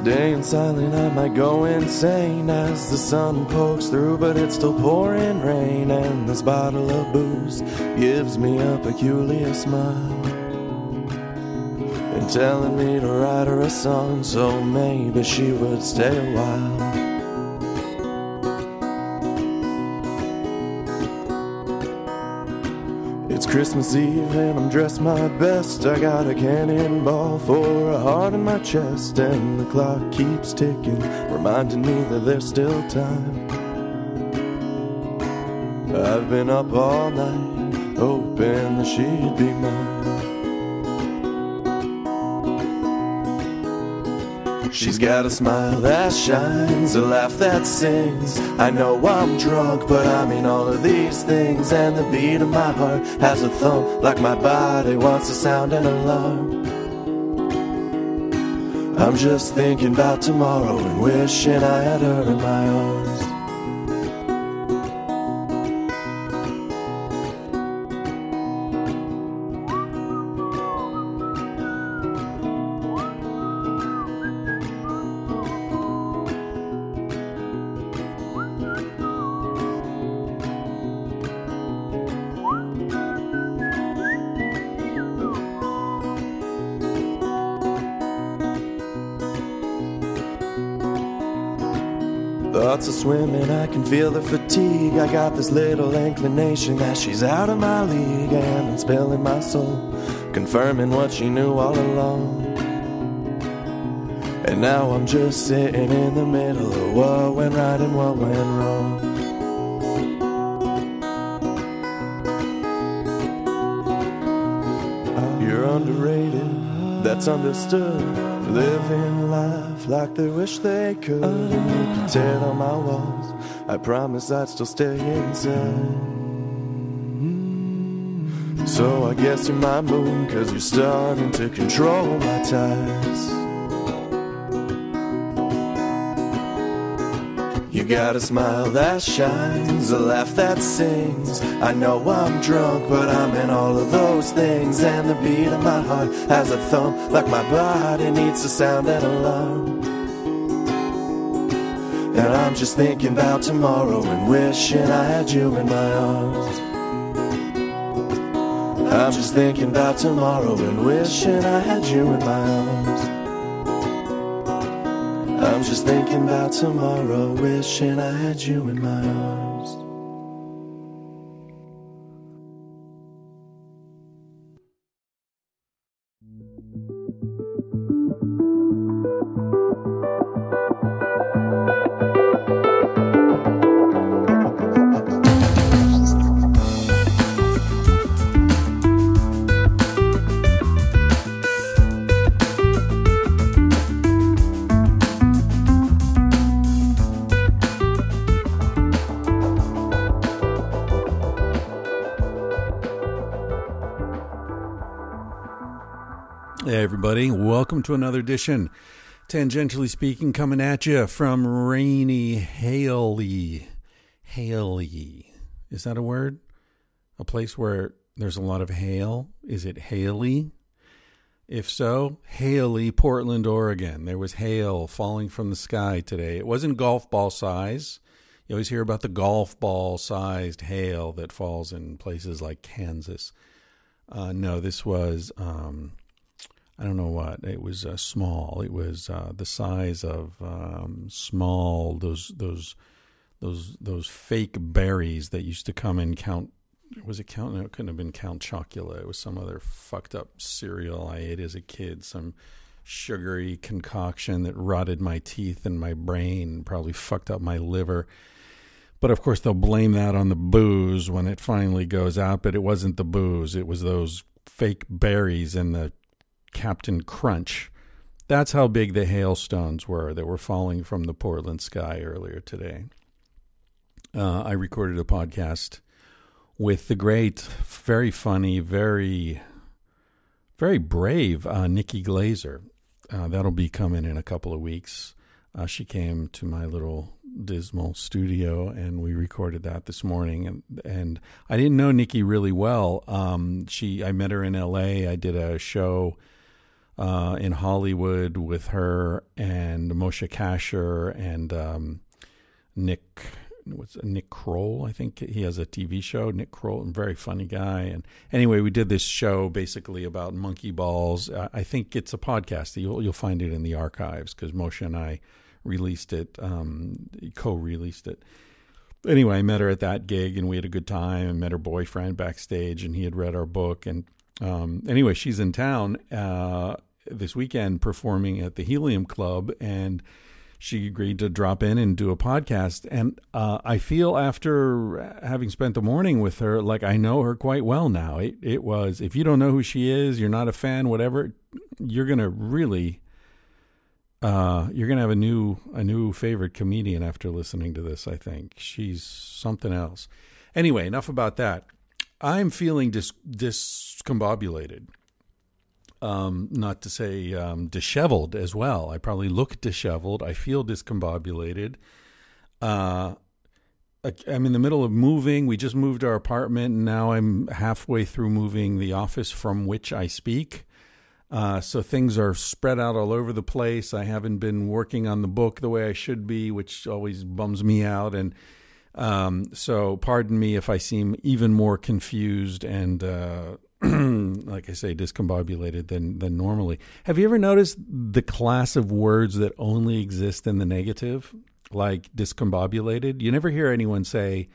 Staying silent, I might go insane as the sun pokes through, but it's still pouring rain. And this bottle of booze gives me a peculiar smile. And telling me to write her a song, so maybe she would stay a while. Christmas Eve and I'm dressed my best. I got a cannonball for a heart in my chest, and the clock keeps ticking, reminding me that there's still time. I've been up all night, hoping that she'd be mine. She's got a smile that shines, a laugh that sings. I know I'm drunk, but I mean all of these things. And the beat of my heart has a thump, like my body wants to sound an alarm. I'm just thinking about tomorrow and wishing I had her in my arms. Swimming, I can feel the fatigue. I got this little inclination that she's out of my league, and I'm spilling my soul, confirming what she knew all along. And now I'm just sitting in the middle of what went right and what went wrong. You're underrated, that's understood. Living life like they wish they could. Tear down my walls. I promise I'd still stay inside. So I guess you're my moon, cause you're starting to control my tides. You got a smile that shines, a laugh that sings. I know I'm drunk, but I'm in all of those things. And the beat of my heart has a thump, like my body needs to sound an alarm. And I'm just thinking about tomorrow and wishing I had you in my arms. I'm just thinking about tomorrow and wishing I had you in my arms. I'm just thinking about tomorrow, wishing I had you in my arms. Everybody. Welcome to another edition, tangentially speaking, coming at you from rainy Haley. Haley. Is that a word? A place where there's a lot of hail? Is it Haley? If so, Haley, Portland, Oregon. There was hail falling from the sky today. It wasn't golf ball size. You always hear about the golf ball sized hail that falls in places like Kansas. Uh, no, this was um, I don't know what it was uh, small. It was uh, the size of um, small those those those those fake berries that used to come in count. Was it count? No, it couldn't have been Count Chocula. It was some other fucked up cereal I ate as a kid. Some sugary concoction that rotted my teeth and my brain, probably fucked up my liver. But of course, they'll blame that on the booze when it finally goes out. But it wasn't the booze; it was those fake berries and the Captain Crunch. That's how big the hailstones were that were falling from the Portland sky earlier today. Uh, I recorded a podcast with the great, very funny, very, very brave uh, Nikki Glazer. Uh, that'll be coming in a couple of weeks. Uh, she came to my little dismal studio and we recorded that this morning and and I didn't know Nikki really well. Um, she I met her in LA. I did a show uh, in Hollywood with her and Moshe Kasher and um, Nick what's Nick Kroll, I think he has a TV show. Nick Kroll, a very funny guy. And anyway, we did this show basically about monkey balls. I think it's a podcast. You'll you'll find it in the archives because Moshe and I released it, um, co-released it. Anyway, I met her at that gig and we had a good time. I met her boyfriend backstage and he had read our book. And um, anyway, she's in town uh, this weekend performing at the Helium Club and she agreed to drop in and do a podcast. And uh, I feel after having spent the morning with her, like I know her quite well now. It, it was, if you don't know who she is, you're not a fan, whatever, you're going to really. Uh, you're gonna have a new a new favorite comedian after listening to this. I think she's something else. Anyway, enough about that. I'm feeling dis- discombobulated um, not to say um, disheveled as well. I probably look disheveled. I feel discombobulated. Uh, I'm in the middle of moving. We just moved our apartment, and now I'm halfway through moving the office from which I speak. Uh, so things are spread out all over the place. I haven't been working on the book the way I should be, which always bums me out. And um, so, pardon me if I seem even more confused and uh, like I say, discombobulated than than normally. Have you ever noticed the class of words that only exist in the negative, like discombobulated? You never hear anyone say,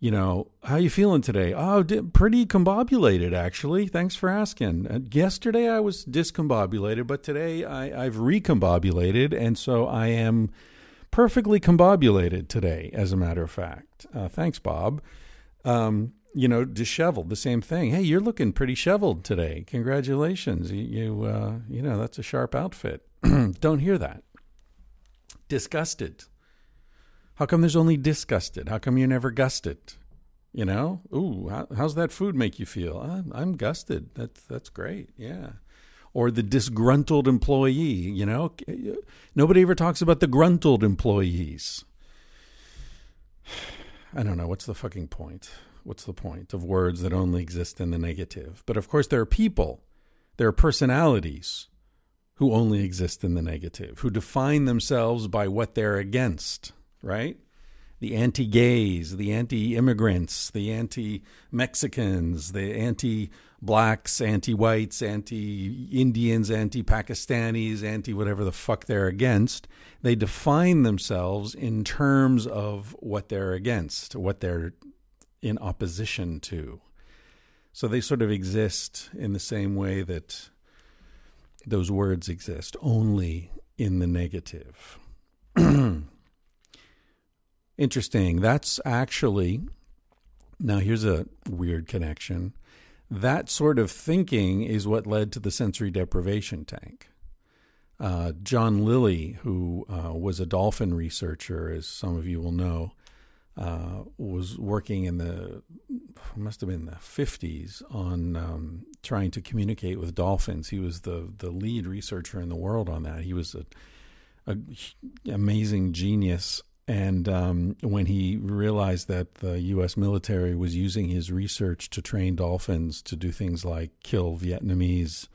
you know, how you feeling today? Oh, pretty combobulated actually. Thanks for asking. Uh, yesterday I was discombobulated, but today I, I've recombobulated, and so I am perfectly combobulated today. As a matter of fact, uh, thanks, Bob. Um, you know, disheveled. The same thing. Hey, you're looking pretty shoveled today. Congratulations. You, you, uh, you know, that's a sharp outfit. Don't hear that. Disgusted. How come there's only disgusted? How come you're never gusted? You know, ooh, how, how's that food make you feel? I'm, I'm gusted. That's that's great. Yeah. Or the disgruntled employee. You know, nobody ever talks about the gruntled employees. I don't know. What's the fucking point? What's the point of words that only exist in the negative? But of course, there are people, there are personalities who only exist in the negative, who define themselves by what they're against, right? The anti gays, the anti immigrants, the anti Mexicans, the anti blacks, anti whites, anti Indians, anti Pakistanis, anti whatever the fuck they're against. They define themselves in terms of what they're against, what they're in opposition to. So they sort of exist in the same way that those words exist, only in the negative. Interesting. That's actually, now here's a weird connection. That sort of thinking is what led to the sensory deprivation tank. Uh, John Lilly, who uh, was a dolphin researcher, as some of you will know, uh, was working in the must have been the 50s on um, trying to communicate with dolphins. He was the the lead researcher in the world on that. He was a, a amazing genius. And um, when he realized that the U.S. military was using his research to train dolphins to do things like kill Vietnamese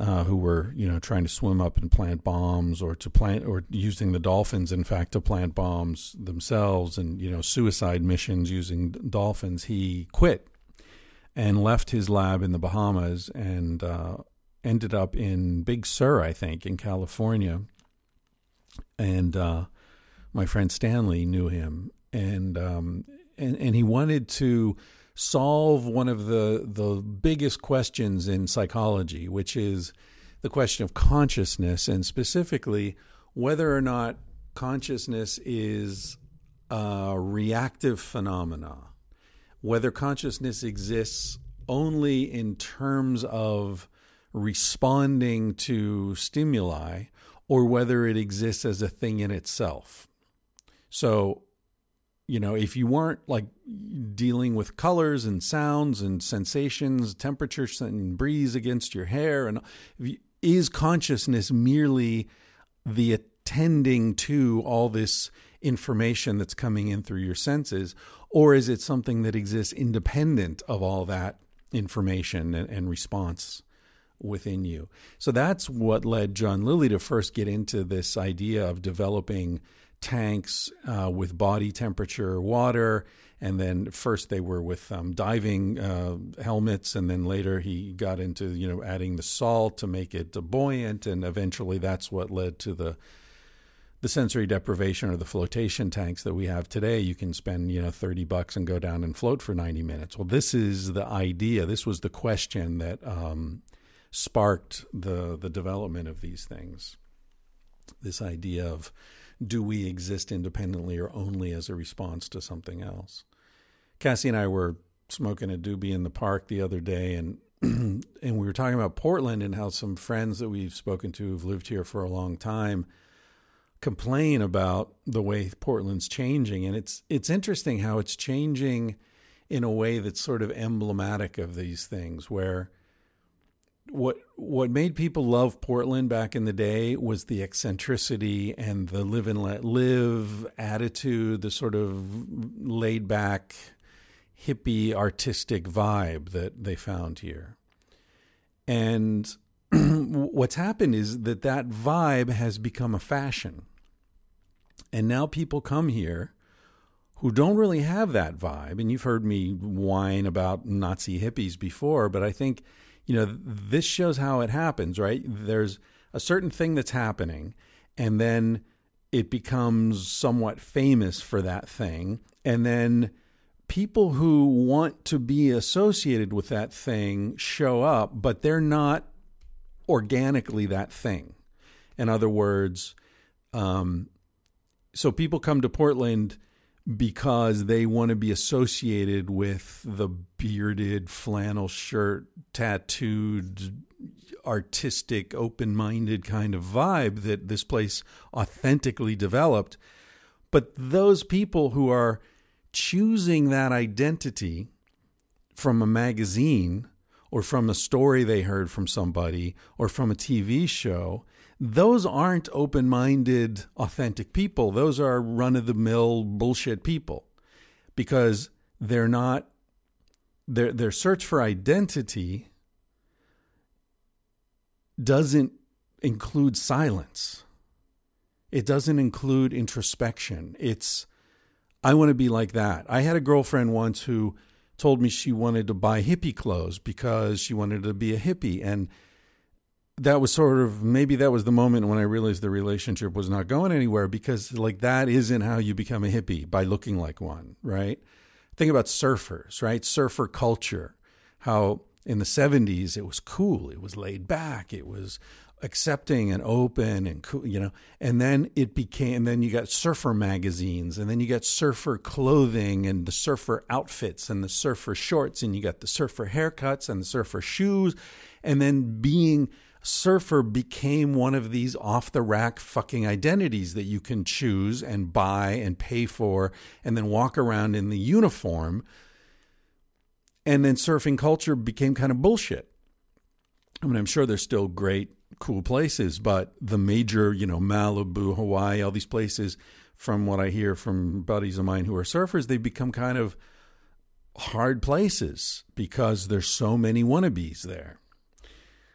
uh, who were you know trying to swim up and plant bombs or to plant or using the dolphins in fact to plant bombs themselves and you know suicide missions using dolphins. He quit and left his lab in the Bahamas and uh, ended up in Big Sur I think in California. And uh, my friend Stanley knew him. And um, and and he wanted to solve one of the the biggest questions in psychology, which is the question of consciousness, and specifically whether or not consciousness is a reactive phenomena, whether consciousness exists only in terms of responding to stimuli, or whether it exists as a thing in itself. So you know, if you weren't like dealing with colors and sounds and sensations, temperatures and breeze against your hair, and you, is consciousness merely the attending to all this information that's coming in through your senses, or is it something that exists independent of all that information and, and response within you. So that's what led John Lilly to first get into this idea of developing tanks uh, with body temperature water. And then first they were with um, diving uh, helmets, and then later he got into you know adding the salt to make it buoyant, and eventually that's what led to the the sensory deprivation or the flotation tanks that we have today, you can spend, you know, 30 bucks and go down and float for 90 minutes. Well, this is the idea. This was the question that um, sparked the, the development of these things. This idea of do we exist independently or only as a response to something else? Cassie and I were smoking a doobie in the park the other day and and we were talking about Portland and how some friends that we've spoken to who've lived here for a long time – complain about the way Portland's changing, and it's it's interesting how it's changing in a way that's sort of emblematic of these things, where what what made people love Portland back in the day was the eccentricity and the live and let live attitude, the sort of laid back, hippie, artistic vibe that they found here. And what's happened is that that vibe has become a fashion. And now people come here who don't really have that vibe. And you've heard me whine about Nazi hippies before, but I think, you know, this shows how it happens, right? There's a certain thing that's happening, and then it becomes somewhat famous for that thing. And then people who want to be associated with that thing show up, but they're not organically that thing. In other words, um, so people come to Portland because they want to be associated with the bearded flannel shirt, tattooed, artistic, open minded kind of vibe that this place authentically developed. But those people who are choosing that identity from a magazine or from a story they heard from somebody or from a TV show those aren't open minded, authentic people. Those are run of the mill bullshit people because they're not, their, their search for identity doesn't include silence. It doesn't include introspection. It's, I want to be like that. I had a girlfriend once who told me she wanted to buy hippie clothes because she wanted to be a hippie. And that was sort of maybe that was the moment when I realized the relationship was not going anywhere because like that isn't how you become a hippie by looking like one, right? Think about surfers, right? Surfer culture. How in the 70s it was cool, it was laid back, it was accepting and open and cool, you know. And then it became and then you got surfer magazines and then you got surfer clothing and the surfer outfits and the surfer shorts and you got the surfer haircuts and the surfer shoes and then being surfer became one of these off the rack fucking identities that you can choose and buy and pay for and then walk around in the uniform. And then surfing culture became kind of bullshit. I mean, I'm sure there's still great, cool places, but the major, you know, Malibu, Hawaii, all these places, from what I hear from buddies of mine who are surfers, they've become kind of hard places because there's so many wannabes there.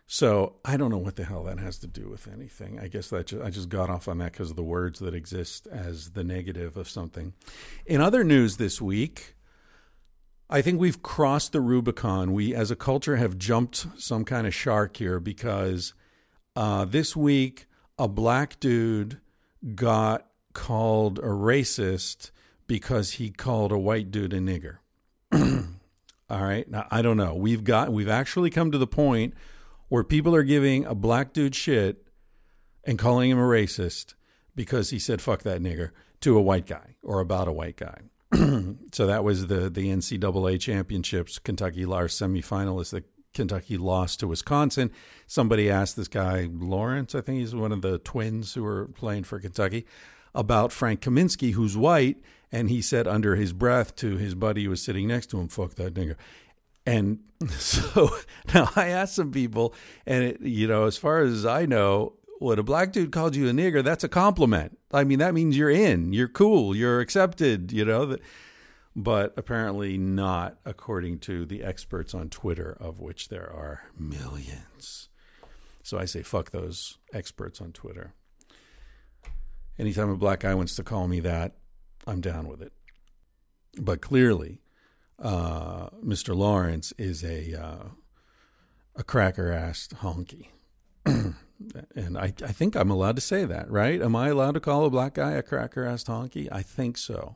So I don't know what the hell that has to do with anything. I guess that just, I just got off on that because of the words that exist as the negative of something. In other news this week, I think we've crossed the Rubicon. We, as a culture, have jumped some kind of shark here because uh, this week a black dude got called a racist because he called a white dude a nigger. All right. Now I don't know. We've got we've actually come to the point where people are giving a black dude shit and calling him a racist because he said fuck that nigger to a white guy or about a white guy. so that was the the NCAA championships. Kentucky, our semifinalist that Kentucky lost to Wisconsin. Somebody asked this guy Lawrence, I think he's one of the twins who were playing for Kentucky, about Frank Kaminsky, who's white, and he said under his breath to his buddy who was sitting next to him, "Fuck that nigger." And so now I asked some people, and it, you know, as far as I know, when a black dude called you a nigger, that's a compliment. I mean, that means you're in, you're cool, you're accepted, you know. But apparently not, according to the experts on Twitter, of which there are millions. So I say, fuck those experts on Twitter. Anytime a black guy wants to call me that, I'm down with it. But clearly, uh, Mr. Lawrence is a uh, a cracker ass honky. and I, I think I'm allowed to say that, right? Am I allowed to call a black guy a cracker ass honky? I think so.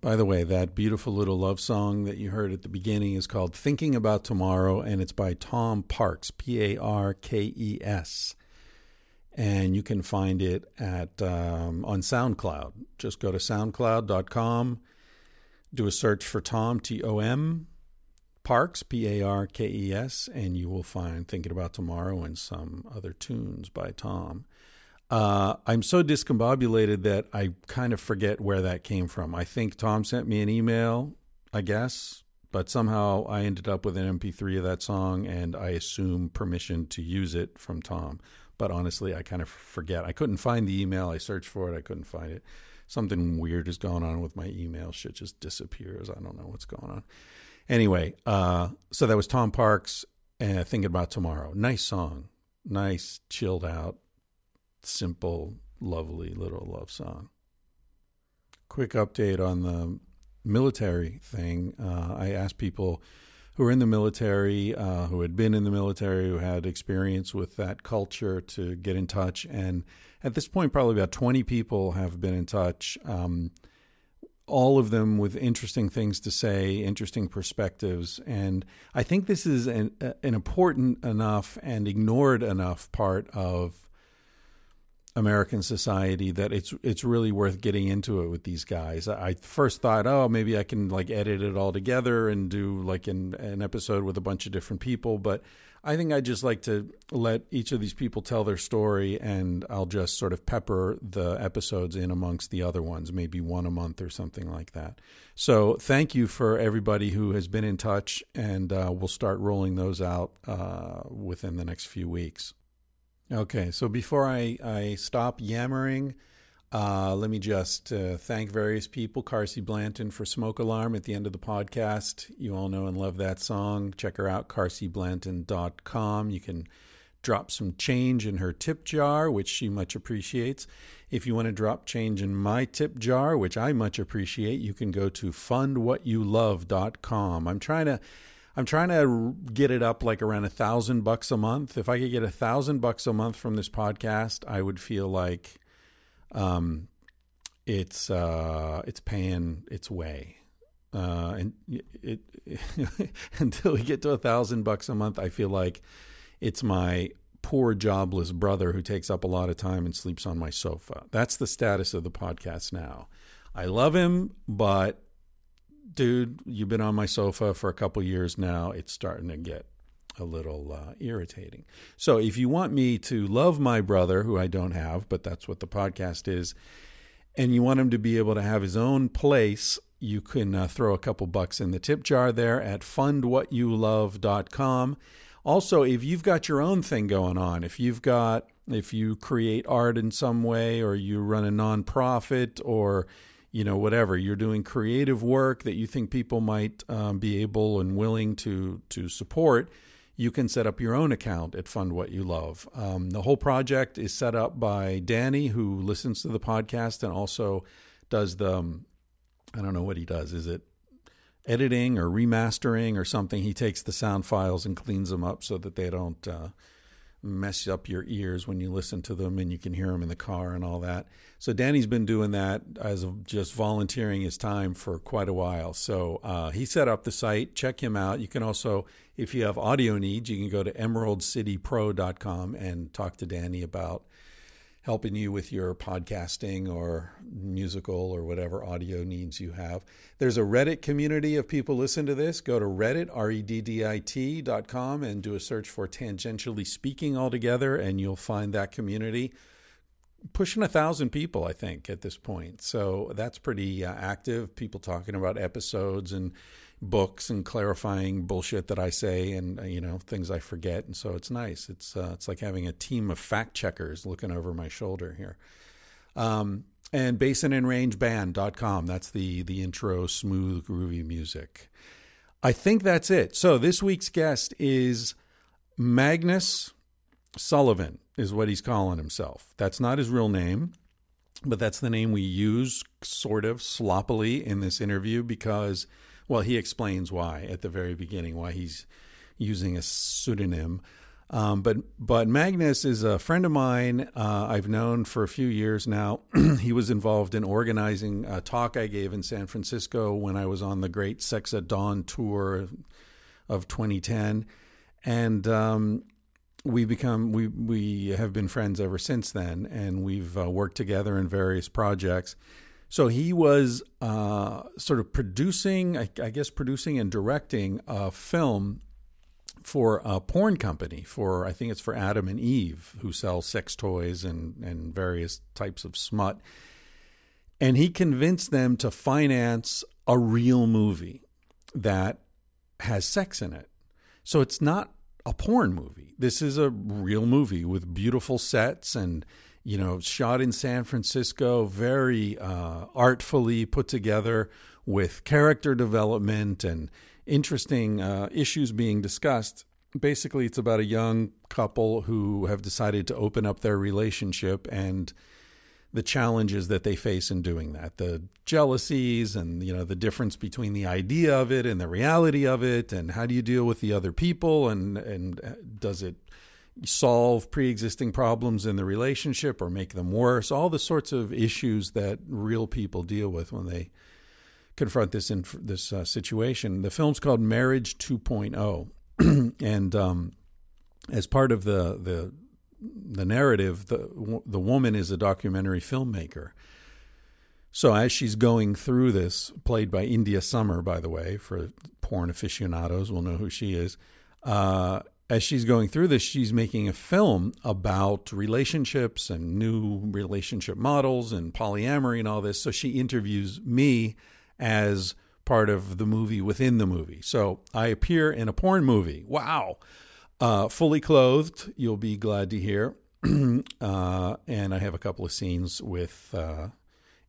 By the way, that beautiful little love song that you heard at the beginning is called Thinking About Tomorrow, and it's by Tom Parkes, P A R K E S. And you can find it at um, on SoundCloud. Just go to soundcloud.com, do a search for Tom, T O M, Parkes, P A R K E S, and you will find Thinking About Tomorrow and some other tunes by Tom. Uh, I'm so discombobulated that I kind of forget where that came from. I think Tom sent me an email, I guess, but somehow I ended up with an MP3 of that song and I assume permission to use it from Tom. But honestly, I kind of forget. I couldn't find the email. I searched for it, I couldn't find it. Something weird is going on with my email. Shit just disappears. I don't know what's going on. Anyway, uh, so that was Tom Parkes and Thinking About Tomorrow. Nice song. Nice, chilled out simple, lovely little love song. Quick update on the military thing. Uh, I asked people who were in the military, uh, who had been in the military, who had experience with that culture to get in touch. And at this point, probably about 20 people have been in touch. Um, all of them with interesting things to say, interesting perspectives. And I think this is an, an important enough and ignored enough part of American society that it's it's really worth getting into it with these guys. I first thought, oh, maybe I can like edit it all together and do like an an episode with a bunch of different people, but I think I'd just like to let each of these people tell their story and I'll just sort of pepper the episodes in amongst the other ones, maybe one a month or something like that. So, thank you for everybody who has been in touch and uh, we'll start rolling those out uh, within the next few weeks. Okay, so before I, I stop yammering, uh, let me just uh, thank various people. Carsie Blanton for Smoke Alarm at the end of the podcast. You all know and love that song. Check her out, carsieblanton.com. You can drop some change in her tip jar, which she much appreciates. If you want to drop change in my tip jar, which I much appreciate, you can go to fundwhatyoulove.com. I'm trying to I'm trying to get it up like around a thousand bucks a month. If I could get a thousand bucks a month from this podcast, I would feel like um, it's uh, it's paying its way. Uh, and it, it until we get to a thousand bucks a month, I feel like it's my poor jobless brother who takes up a lot of time and sleeps on my sofa. That's the status of the podcast now. I love him, but dude, you've been on my sofa for a couple years now. It's starting to get a little uh, irritating. So if you want me to love my brother, who I don't have, but that's what the podcast is, and you want him to be able to have his own place, you can uh, throw a couple bucks in the tip jar there at fundwhatyoulove.com. Also, if you've got your own thing going on, if you've got if you create art in some way or you run a nonprofit or you know whatever you're doing creative work that you think people might um, be able and willing to to support you can set up your own account at fund what you love um, the whole project is set up by danny who listens to the podcast and also does the um, i don't know what he does is it editing or remastering or something he takes the sound files and cleans them up so that they don't uh, mess up your ears when you listen to them and you can hear them in the car and all that. So Danny's been doing that as of just volunteering his time for quite a while. So uh, he set up the site. Check him out. You can also, if you have audio needs, you can go to emeraldcitypro.com and talk to Danny about helping you with your podcasting or musical or whatever audio needs you have. There's a Reddit community of people listen to this. Go to Reddit, R-E-D-D-I-T dot com and do a search for Tangentially Speaking altogether and you'll find that community. Pushing a thousand people, I think, at this point. So that's pretty uh, active. People talking about episodes and books and clarifying bullshit that I say and uh, you know things I forget. And so it's nice. It's uh, it's like having a team of fact checkers looking over my shoulder here. Um, and basinandrangeband.com that's the the intro smooth groovy music. I think that's it. So this week's guest is Magnus Sullivan is what he's calling himself. That's not his real name, but that's the name we use sort of sloppily in this interview because, well, he explains why at the very beginning, why he's using a pseudonym. Um, but but Magnus is a friend of mine. Uh, I've known for a few years now. he was involved in organizing a talk I gave in San Francisco when I was on the Great Sex at Dawn tour of 2010, and um, we become we we have been friends ever since then, and we've uh, worked together in various projects. So he was uh, sort of producing, I, I guess, producing and directing a film for a porn company for I think it's for Adam and Eve who sell sex toys and and various types of smut. And he convinced them to finance a real movie that has sex in it. So it's not a porn movie. This is a real movie with beautiful sets and you know shot in San Francisco, very uh, artfully put together with character development and interesting uh, issues being discussed. Basically, it's about a young couple who have decided to open up their relationship and the challenges that they face in doing that the jealousies and you know the difference between the idea of it and the reality of it and how do you deal with the other people and and does it solve pre-existing problems in the relationship or make them worse all the sorts of issues that real people deal with when they confront this in this uh, situation the film's called marriage 2.0 and um, as part of the the the narrative, the the woman is a documentary filmmaker. So as she's going through this, played by India Summer, by the way, for porn aficionados will know who she is. Uh, as she's going through this, she's making a film about relationships and new relationship models and polyamory and all this. So she interviews me as part of the movie within the movie. So I appear in a porn movie. Wow. Uh, fully clothed, you'll be glad to hear. uh, and I have a couple of scenes with uh,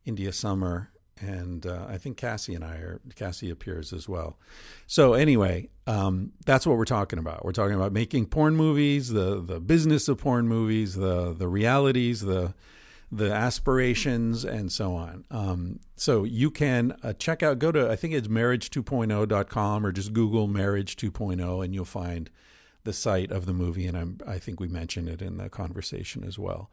India Summer, and uh, I think Cassie and I are. Cassie appears as well. So anyway, um, that's what we're talking about. We're talking about making porn movies, the the business of porn movies, the the realities, the the aspirations and so on. Um, so you can uh, check out, go to, I think it's marriage2.0.com or just Google marriage 2.0 and you'll find the site of the movie, and I'm, I think we mentioned it in the conversation as well.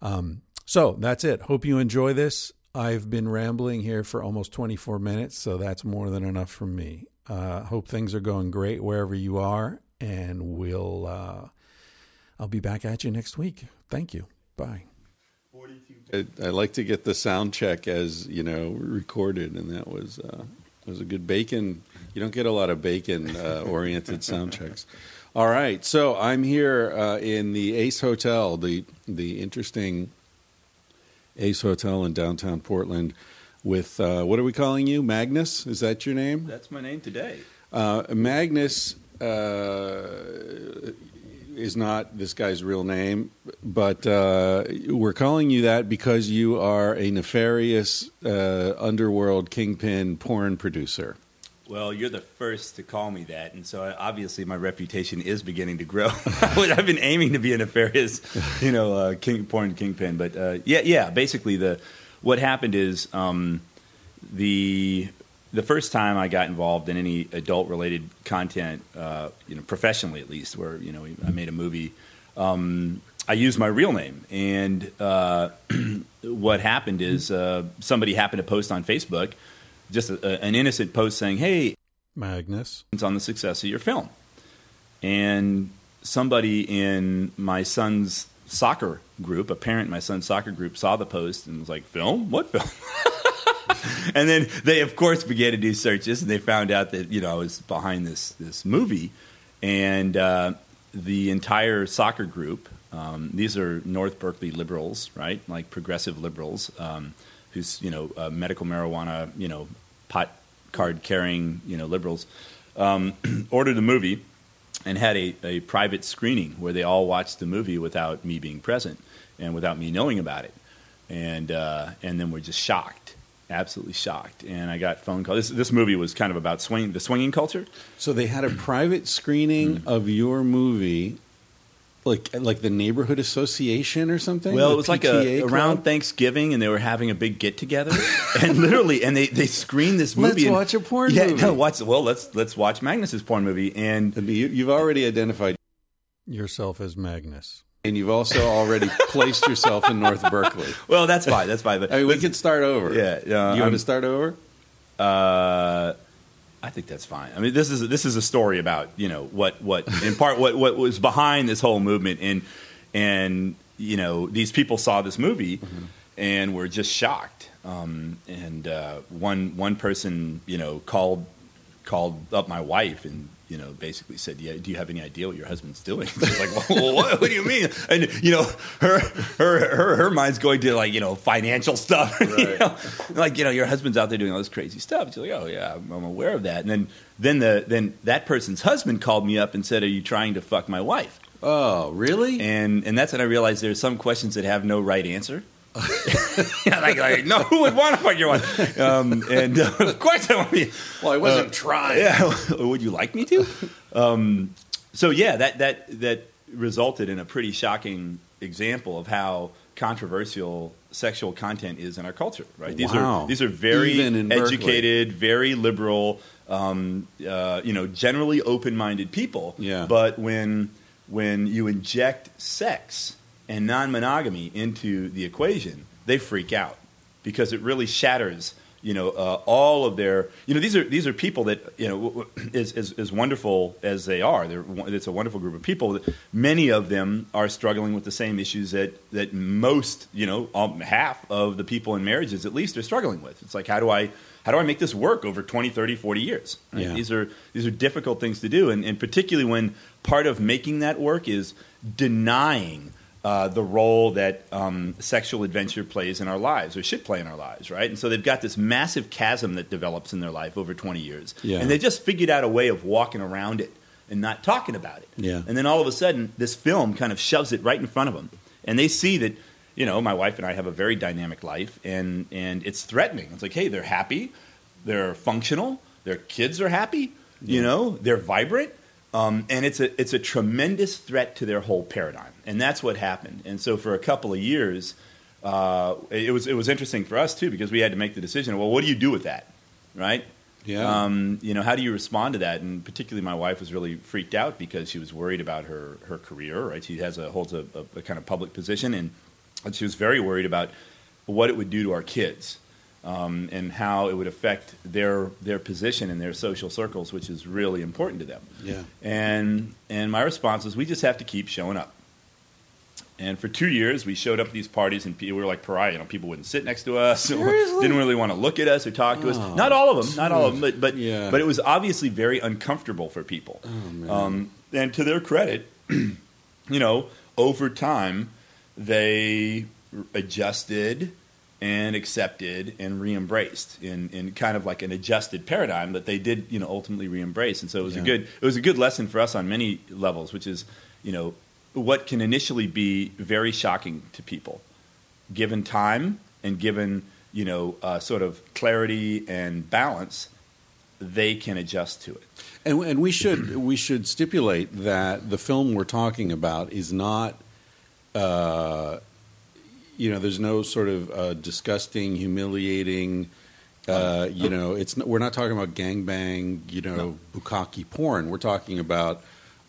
Um, so that's it. Hope you enjoy this. I've been rambling here for almost 24 minutes, so that's more than enough for me. Uh, hope things are going great wherever you are, and we'll uh, I'll be back at you next week. Thank you. Bye. I, I like to get the sound check as you know recorded, and that was uh, was a good bacon. You don't get a lot of bacon uh, oriented sound checks. All right, so I'm here uh, in the Ace Hotel, the the interesting Ace Hotel in downtown Portland, with uh, what are we calling you, Magnus? Is that your name? That's my name today. Uh, Magnus uh, is not this guy's real name, but uh, we're calling you that because you are a nefarious uh, underworld kingpin porn producer. Well, you're the first to call me that, and so obviously my reputation is beginning to grow. I've been aiming to be a nefarious, you know, uh, king, porn kingpin, but uh, yeah, yeah. Basically, the what happened is um, the the first time I got involved in any adult related content, uh, you know, professionally at least, where you know I made a movie. Um, I used my real name, and uh, what happened is uh, somebody happened to post on Facebook just a, an innocent post saying, "Hey, Magnus, it's on the success of your film," and somebody in my son's soccer group, a parent in my son's soccer group, saw the post and was like, "Film? What film?" and then they, of course, began to do searches, and they found out that you know I was behind this this movie, and uh, the entire soccer group. Um, these are North Berkeley liberals, right? Like progressive liberals, um, who's you know uh, medical marijuana, you know pot card carrying you know liberals um, ordered the movie and had a, a private screening where they all watched the movie without me being present and without me knowing about it. And uh, and then we're just shocked absolutely shocked. And i got phone calls this, this movie was kind of about swing the swinging culture. So they had a private screening of your movie like like the neighborhood association or something. Well, it was like PTA a club? around Thanksgiving, and they were having a big get together, and literally, and they they screened this movie. Let's and- watch a porn yeah, movie. no, watch. Well, let's let's watch Magnus's porn movie, and you, you've already identified, Yourself as Magnus. and you've also already placed yourself in North Berkeley. well, that's fine. That's fine. But I mean, we could start over. Yeah, uh, you I'm- want to start over? Uh, I think that's fine. I mean, this is this is a story about you know what what in part what what was behind this whole movement, and and you know these people saw this movie and were just shocked. Um, and uh, one one person you know called called up my wife and you know basically said, "Yeah, do you have any idea what your husband's doing?" She's like, well, what, "What do you mean?" And you know, her her her her mind's going to like you know financial stuff. you know? Like you know, your husband's out there doing all this crazy stuff. She's like, "Oh yeah, I'm, I'm aware of that." And then then the then that person's husband called me up and said, "Are you trying to fuck my wife?" Oh, really? And and that's when I realized there's some questions that have no right answer. Yeah, like, like, no, who would want to fuck your wife? Um, and uh, of course I want to be. well, I wasn't trying. Yeah, would you like me to? Um, so yeah, that that that resulted in a pretty shocking example of how controversial sexual content is in our culture. Right? These Wow. are these are very in Berkeley. educated, very liberal, um, uh, you know, generally open-minded people. Yeah. But when when you inject sex and non-monogamy into the equation, they freak out because it really shatters you know uh, all of their you know these are these are people that you know as, as, as wonderful as they are. They're, it's a wonderful group of people. Many of them are struggling with the same issues that that most you know um, half of the people in marriages at least are struggling with. It's like how do I how do I make this work over 20 30 40 years? Right? Yeah. these are these are difficult things to do. And, and particularly when part of making that work is denying uh, the role that um, sexual adventure plays in our lives or should play in our lives, right? And so they've got this massive chasm that develops in their life over 20 years. Yeah. And they just figured out a way of walking around it and not talking about it. Yeah. And then all of a sudden, this film kind of shoves it right in front of them. And they see that, you know, my wife and I have a very dynamic life, and, and it's threatening. It's like, hey, they're happy, they're functional, their kids are happy, you know, they're vibrant. Um, and it's a it's a tremendous threat to their whole paradigm, and that's what happened. And so for a couple of years, uh, it was it was interesting for us too because we had to make the decision. Well, what do you do with that, right? Yeah. Um, you know, how do you respond to that? And particularly, my wife was really freaked out because she was worried about her her career. Right, she has a holds a, a, a kind of public position, and, and she was very worried about what it would do to our kids. Um, and how it would affect their their position in their social circles, which is really important to them. Yeah. And and my response was, we just have to keep showing up. And for two years, we showed up at these parties, and we were like pariah. You know, people wouldn't sit next to us, or didn't really want to look at us or talk to us. Not all of them, not all of them, but but Yeah. but it was obviously very uncomfortable for people. Um, and to their credit, you know, over time, they adjusted and accepted and re-embraced in, in kind of like an adjusted paradigm that they did, you know, ultimately re-embrace. And so it was Yeah. a good it was a good lesson for us on many levels, which is, you know, what can initially be very shocking to people, given time and given you know uh, sort of clarity and balance, they can adjust to it. And, and we should we should stipulate that the film we're talking about is not, uh, you know, there's no sort of uh, disgusting, humiliating. Uh, you know, it's we're not talking about gangbang, you know, bukkake porn. We're talking about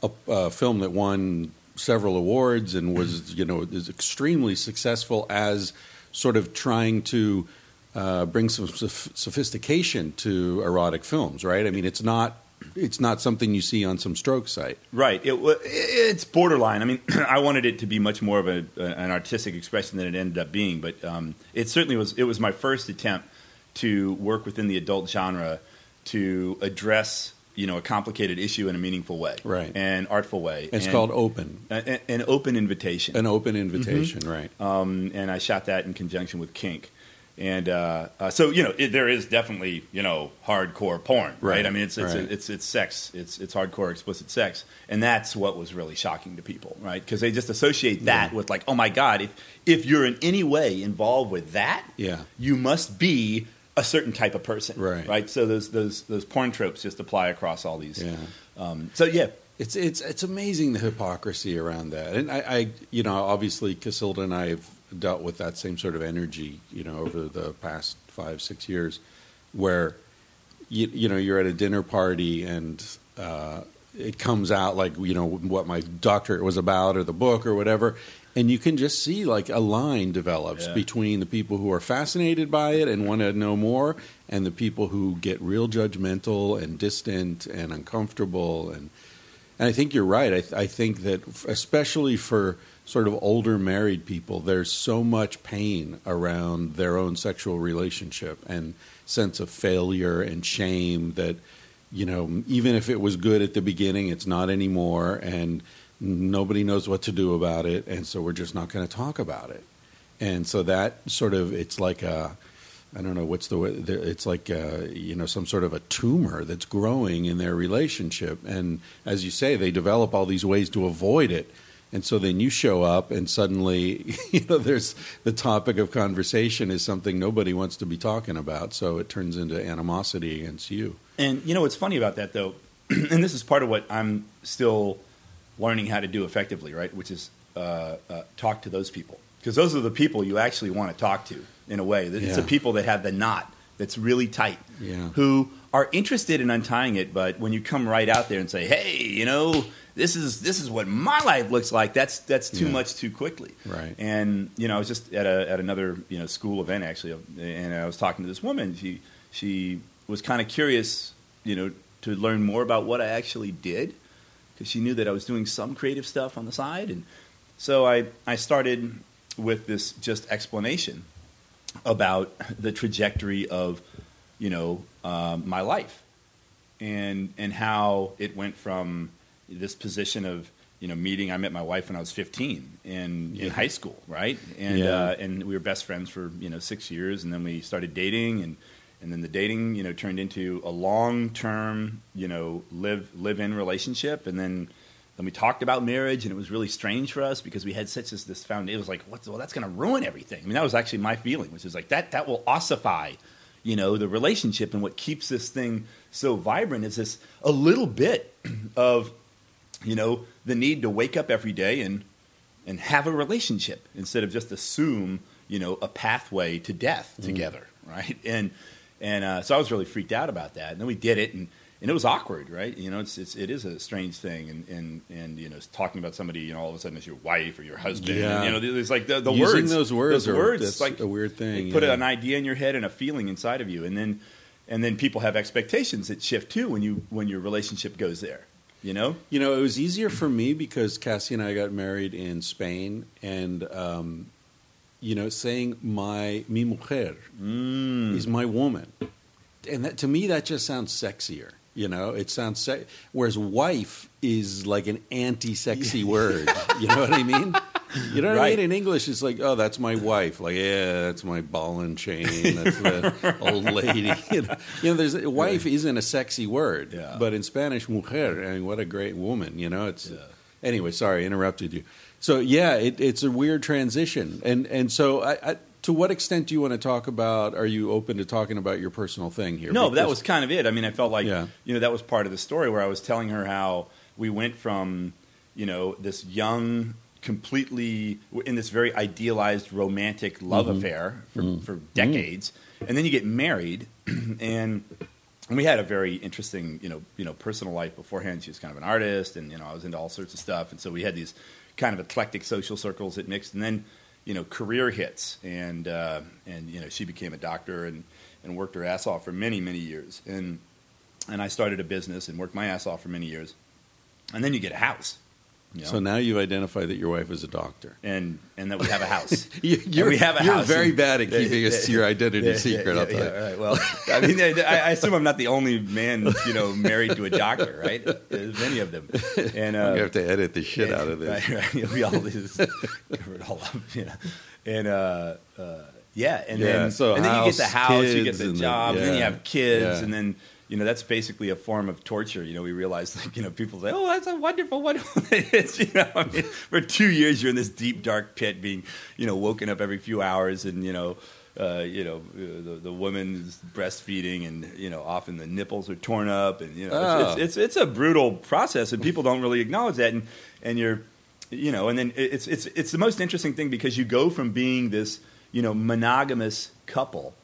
a, a film that won several awards and was, you know, is extremely successful as sort of trying to uh, bring some soph- sophistication to erotic films, right? I mean, it's not it's not something you see on some stroke site. Right. It, it's borderline. I mean, I wanted it to be much more of a, an artistic expression than it ended up being, but um, it certainly was. It was my first attempt to work within the adult genre to address, you know, a complicated issue in a meaningful way, Right. and artful way. It's And- called Open, a- a- an open invitation. an open invitation, right? um, and I shot that in conjunction with Kink. And uh, uh, so you know, it, there is definitely you know hardcore porn, right? Right, I mean, it's it's, right. it's it's sex, it's it's hardcore explicit sex, and that's what was really shocking to people, right? Because they just associate that with like, oh my god, if if you're in any way involved with that, Yeah. you must be a certain type of person, Right. Right. So those those those porn tropes just apply across all these. Yeah. Um, so yeah, It's it's it's amazing the hypocrisy around that, and I, I you know obviously Cacilda and I have dealt with that same sort of energy, you know, over the past five six years, where you you know you're at a dinner party and uh, it comes out like you know what my doctorate was about or the book or whatever, and you can just see like a line develops Yeah. between the people who are fascinated by it and want to know more, and the people who get real judgmental and distant and uncomfortable and and I think you're right. I, th- I think that, f- especially for sort of older married people, there's so much pain around their own sexual relationship and sense of failure and shame that, you know, even if it was good at the beginning, it's not anymore, and nobody knows what to do about it, and so we're just not going to talk about it. And so that sort of, it's like a, I don't know what's the way. It's like uh, you know some sort of a tumor that's growing in their relationship, and as you say, they develop all these ways to avoid it. And so then you show up, and suddenly, you know, there's the topic of conversation is something nobody wants to be talking about. So it turns into animosity against you. And you know what's funny about that though, and this is part of what I'm still learning how to do effectively, right? Which is uh, uh, talk to those people because those are the people you actually want to talk to in a way. It's Yeah. the people that have the knot that's really tight, Yeah. who are interested in untying it. But when you come right out there and say, "Hey, you know, this is this is what my life looks like," that's that's too Yeah. much too quickly. Right. And you know, I was just at a at another you know school event actually, and I was talking to this woman. She she was kind of curious, you know, to learn more about what I actually did because she knew that I was doing some creative stuff on the side, and so I I started with this just explanation about the trajectory of you know um, my life and and how it went from this position of you know meeting I met my wife when I was 15 in in high school right? And Yeah. uh, and we were best friends for you know 6 years and then we started dating and and then the dating you know turned into a long term you know live live in relationship. And then then we talked about marriage and it was really strange for us because we had such this, this foundation it was like well that's going to ruin everything. I mean that was actually my feeling which is like that that will ossify you know the relationship. And what keeps this thing so vibrant is this a little bit of you know the need to wake up every day and and have a relationship instead of just assume you know a pathway to death together right? And and uh, so I was really freaked out about that. And then we did it and and it was awkward right? You know it's, it's it is a strange thing. And and and you know talking about somebody you know all of a sudden it's your wife or your husband. Yeah. and, you know there's like the, the Using words those words those words that's like a weird thing, they put yeah. an idea in your head and a feeling inside of you. And then and then people have expectations that shift too when you when your relationship goes there you know You know, it was easier for me because Cassie and I got married in Spain, and um, you know, saying my mi mujer Mm. is my woman, and that to me that just sounds sexier. You know, it sounds se- whereas wife is like an anti-sexy word. You know what I mean? You know what I mean? In English, it's like, oh, that's my wife. Like, yeah, that's my ball and chain. That's the old lady. You know, you know, there's wife isn't a sexy word, Yeah. but in Spanish, mujer. I mean, what a great woman. You know, it's anyway. Sorry, interrupted you. So yeah, it, it's a weird transition, and and so I, I, to what extent do you want to talk about? Are you open to talking about your personal thing here? No, but that was kind of it. I mean, I felt like Yeah. you know that was part of the story where I was telling her how we went from you know this young, completely in this very idealized romantic love Mm-hmm. affair for, for decades, and then you get married, and and we had a very interesting you know you know personal life beforehand. She was kind of an artist, and you know I was into all sorts of stuff, and so we had these kind of eclectic social circles that mixed, and then you know career hits, and uh, and you know she became a doctor and and worked her ass off for many many years, and and I started a business and worked my ass off for many years, and then you get a house, know? So now you've identified that your wife is a doctor. and and that we have a house. You- And You're, we have a you're house. very bad at keeping us your identity Yeah, secret. yeah, I'll tell yeah, right. Well, I mean, I, I assume I'm not the only man, you know, married to a doctor, right? There's many of them, and uh, you have to edit the shit out of this. Right, right. We all just cover it all up, you know. And uh, uh, yeah, and Yeah, then so and then you get the house, you get the and the- job, and then you have kids, and then you know, that's basically a form of torture. You know, we realize, like, you know, people say, "Oh, that's a wonderful, wonderful." it's, you know, I mean, for two years you're in this deep, dark pit, being, you know, woken up every few hours, and you know, uh, you know, uh, the, the woman is breastfeeding, and you know, often the nipples are torn up, and you know, Oh. it's, it's it's a brutal process, and people don't really acknowledge that, and and you're, you know, and then it's it's it's the most interesting thing because you go from being this, you know, monogamous couple,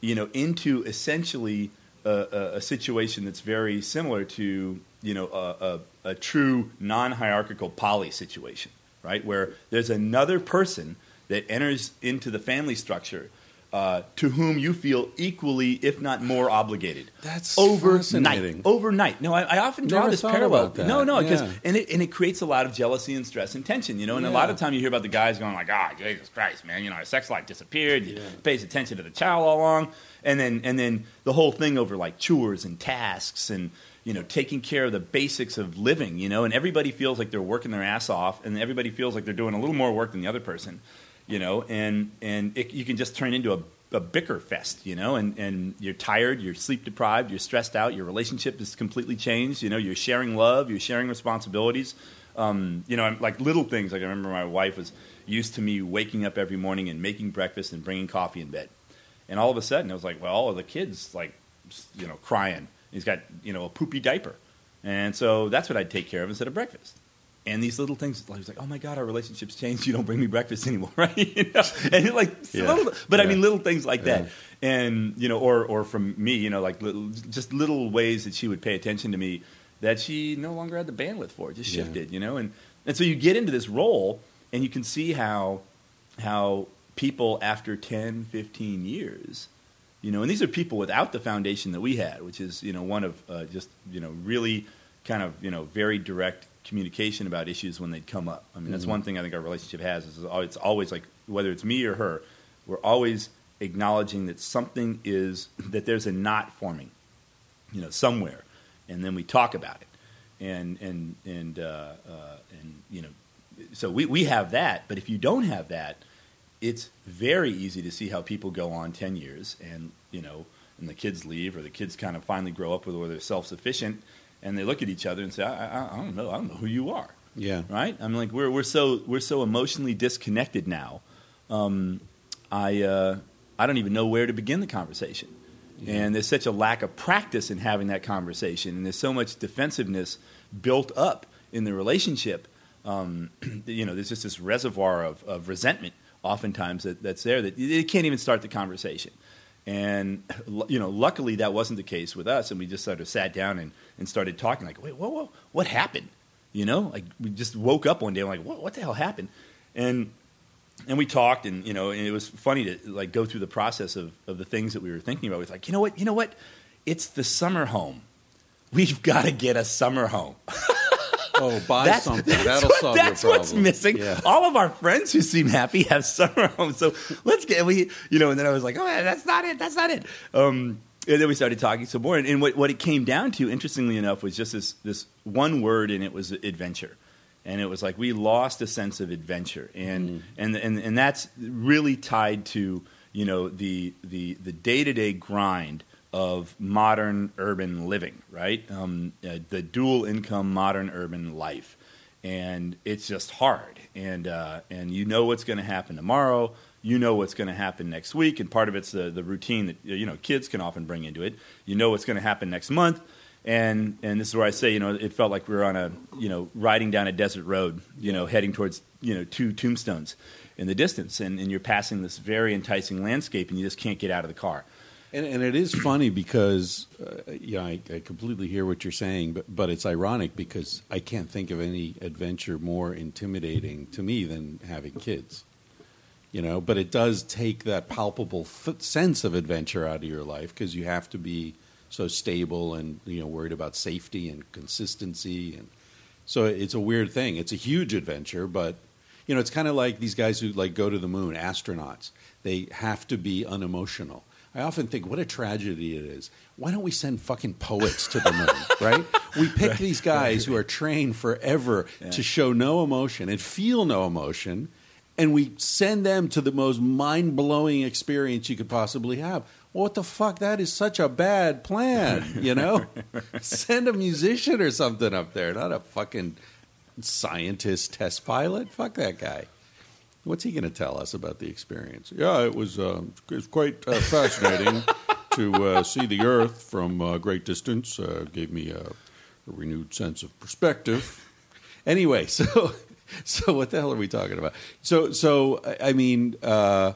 you know, into essentially a, a, situation that's very similar to you know a, a, a true non-hierarchical poly situation, right? Where there's another person that enters into the family structure uh, to whom you feel equally, if not more, obligated. That's overnight. Overnight. No, I, I often draw Never this parallel. No, no, because Yeah. and it and it creates a lot of jealousy and stress and tension. You know, and a lot of time you hear about the guys going like, "Ah, Jesus Christ, man! You know, our sex life disappeared. He pays attention to the child all along." And then and then the whole thing over like chores and tasks and you know taking care of the basics of living. You know, and everybody feels like they're working their ass off, and everybody feels like they're doing a little more work than the other person. You know, and and it, you can just turn into a a bicker fest, you know, and, and you're tired, you're sleep deprived, you're stressed out, your relationship is completely changed, you know, you're sharing love, you're sharing responsibilities. Um, you know, like little things, like I remember my wife was used to me waking up every morning and making breakfast and bringing coffee in bed. And all of a sudden, it was like, well, the kid's like, you know, crying. He's got, you know, a poopy diaper. And so that's what I'd take care of instead of breakfast. And these little things, I was like, oh my God, our relationship's changed. You don't bring me breakfast anymore, right? You know? And like, Yeah. little, but I mean, little things like that. And, you know, or, or from me, you know, like little, just little ways that she would pay attention to me that she no longer had the bandwidth for. It just Yeah. shifted, you know? And, and so you get into this role and you can see how, how people after 10, 15 years, you know, and these are people without the foundation that we had, which is, you know, one of uh, just, you know, really kind of, you know, very direct communication about issues when they'd come up. I mean, that's Mm-hmm. one thing I think our relationship has is it's always like, whether it's me or her, we're always acknowledging that something is, that there's a knot forming, you know, somewhere. And then we talk about it. And, and, and, uh, uh, and you know, so we, we have that, but if you don't have that, it's very easy to see how people go on 10 years and, you know, and the kids leave or the kids kind of finally grow up with where they're self-sufficient and they look at each other and say, I, I, I don't know, I don't know who you are. Yeah. Right? I'm like, we're, we're so, we're so emotionally disconnected now. Um, I, uh, I don't even know where to begin the conversation. And there's such a lack of practice in having that conversation, and there's so much defensiveness built up in the relationship. Um, you know, there's just this reservoir of, of resentment, oftentimes that, that's there that it can't even start the conversation. And you know, luckily that wasn't the case with us, and we just sort of sat down and, and started talking. Like, wait, whoa, whoa, what happened? You know, like we just woke up one day, and like, what, what the hell happened? And and we talked and you know and it was funny to like go through the process of, of the things that we were thinking about. We was like, you know what, you know what, it's the summer home. We've got to get a summer home. Oh, buy That's, something. that's That'll what- solve that's your problem. what's missing. Yeah. All of our friends who seem happy have summer homes. So let's get we you know. And then I was like, oh, that's not it. That's not it. Um, and then we started talking some more. And, and what what it came down to, interestingly enough, was just this this one word, and it was adventure. And it was like we lost a sense of adventure, and and and and that's really tied to you know the the the day to day grind of modern urban living, right? Um, uh, the dual income modern urban life, and it's just hard. And uh, and you know what's going to happen tomorrow. You know what's going to happen next week, and part of it's the the routine that you know kids can often bring into it. You know what's going to happen next month, and and this is where I say you know it felt like we were on a you know riding down a desert road, you know heading towards you know two tombstones in the distance, and, and you're passing this very enticing landscape, and you just can't get out of the car. And, and it is funny because, uh, you know, I, I completely hear what you're saying, but, but it's ironic because I can't think of any adventure more intimidating to me than having kids. You know, but it does take that palpable f- sense of adventure out of your life because you have to be so stable and you know worried about safety and consistency and so it's a weird thing. It's a huge adventure, but you know, it's kind of like these guys who like go to the moon, astronauts. They have to be unemotional. I often think, what a tragedy it is. Why don't we send fucking poets to the moon, right? We pick these guys who are trained forever to show no emotion and feel no emotion, and we send them to the most mind blowing experience you could possibly have. What the fuck? That is such a bad plan, you know? Send a musician or something up there, not a fucking scientist test pilot. Fuck that guy. What's he going to tell us about the experience? Yeah, it was, uh, it was quite uh, fascinating to uh, see the Earth from a great distance. Uh, gave me a, a renewed sense of perspective. Anyway, so so what the hell are we talking about? So so I mean, uh,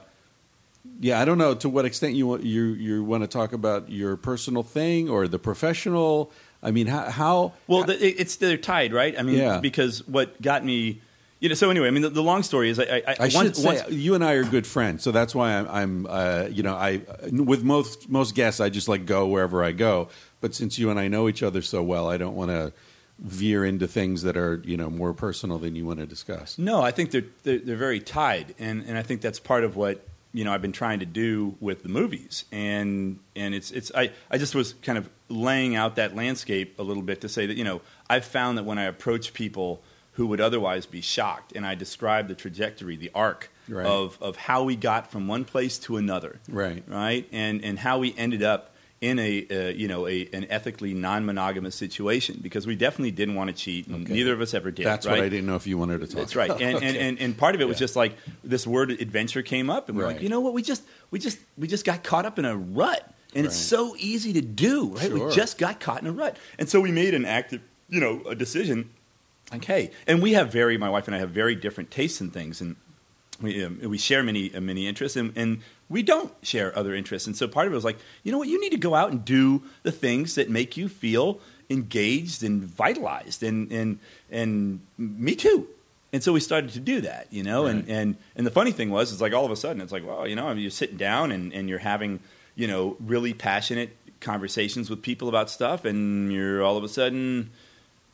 yeah, I don't know to what extent you want you you want to talk about your personal thing or the professional. I mean, how, how Well, it- it's they're tied, right? I mean, Yeah. because what got me, you know. So anyway, I mean, the, the long story is, I, I, I once- should say once- you and I are good friends, so that's why I'm, I'm uh, you know, I with most most guests, I just like go wherever I go. But since you and I know each other so well, I don't want to veer into things that are you know more personal than you want to discuss. No, I think they're, they're they're very tied, and and I think that's part of what you know I've been trying to do with the movies, and and it's it's I I just was kind of laying out that landscape a little bit to say that you know I've found that when I approach people who would otherwise be shocked, and I describe the trajectory, the arc Right. of of how we got from one place to another, Right. right, and and how we ended up in a uh, you know a an ethically non-monogamous situation because we definitely didn't want to cheat, and Okay. neither of us ever did. That's right? what I didn't know if you wanted to talk. That's right, and, and, Okay. and and part of it was just like this word adventure came up, and we're Right. like, you know what, we just we just we just got caught up in a rut, and it's so easy to do, right? Sure. We just got caught in a rut, and so we made an active, you know, a decision. Hey, and we have very, my wife and I have very different tastes in things, and we um, we share many uh, many interests, and, and we don't share other interests, and so part of it was like, you know what, you need to go out and do the things that make you feel engaged and vitalized, and and and me too. And so we started to do that, you know, and, and and the funny thing was, it's like all of a sudden, it's like, well, you know, I mean, you're sitting down and, and you're having, you know, really passionate conversations with people about stuff, and you're all of a sudden,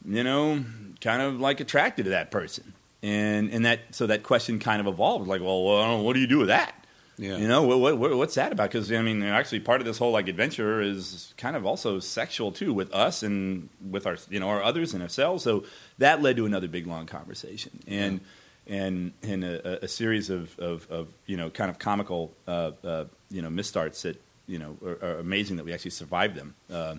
you know, kind of like attracted to that person. And and that so that question kind of evolved. Like, well, well what do you do with that? Yeah. You know, what, what, what's that about? Because I mean, actually, part of this whole like adventure is kind of also sexual too, with us and with our you know our others and ourselves. So that led to another big long conversation and and and a, a series of, of, of you know kind of comical uh, uh, you know misstarts that you know are, are amazing that we actually survived them. Uh,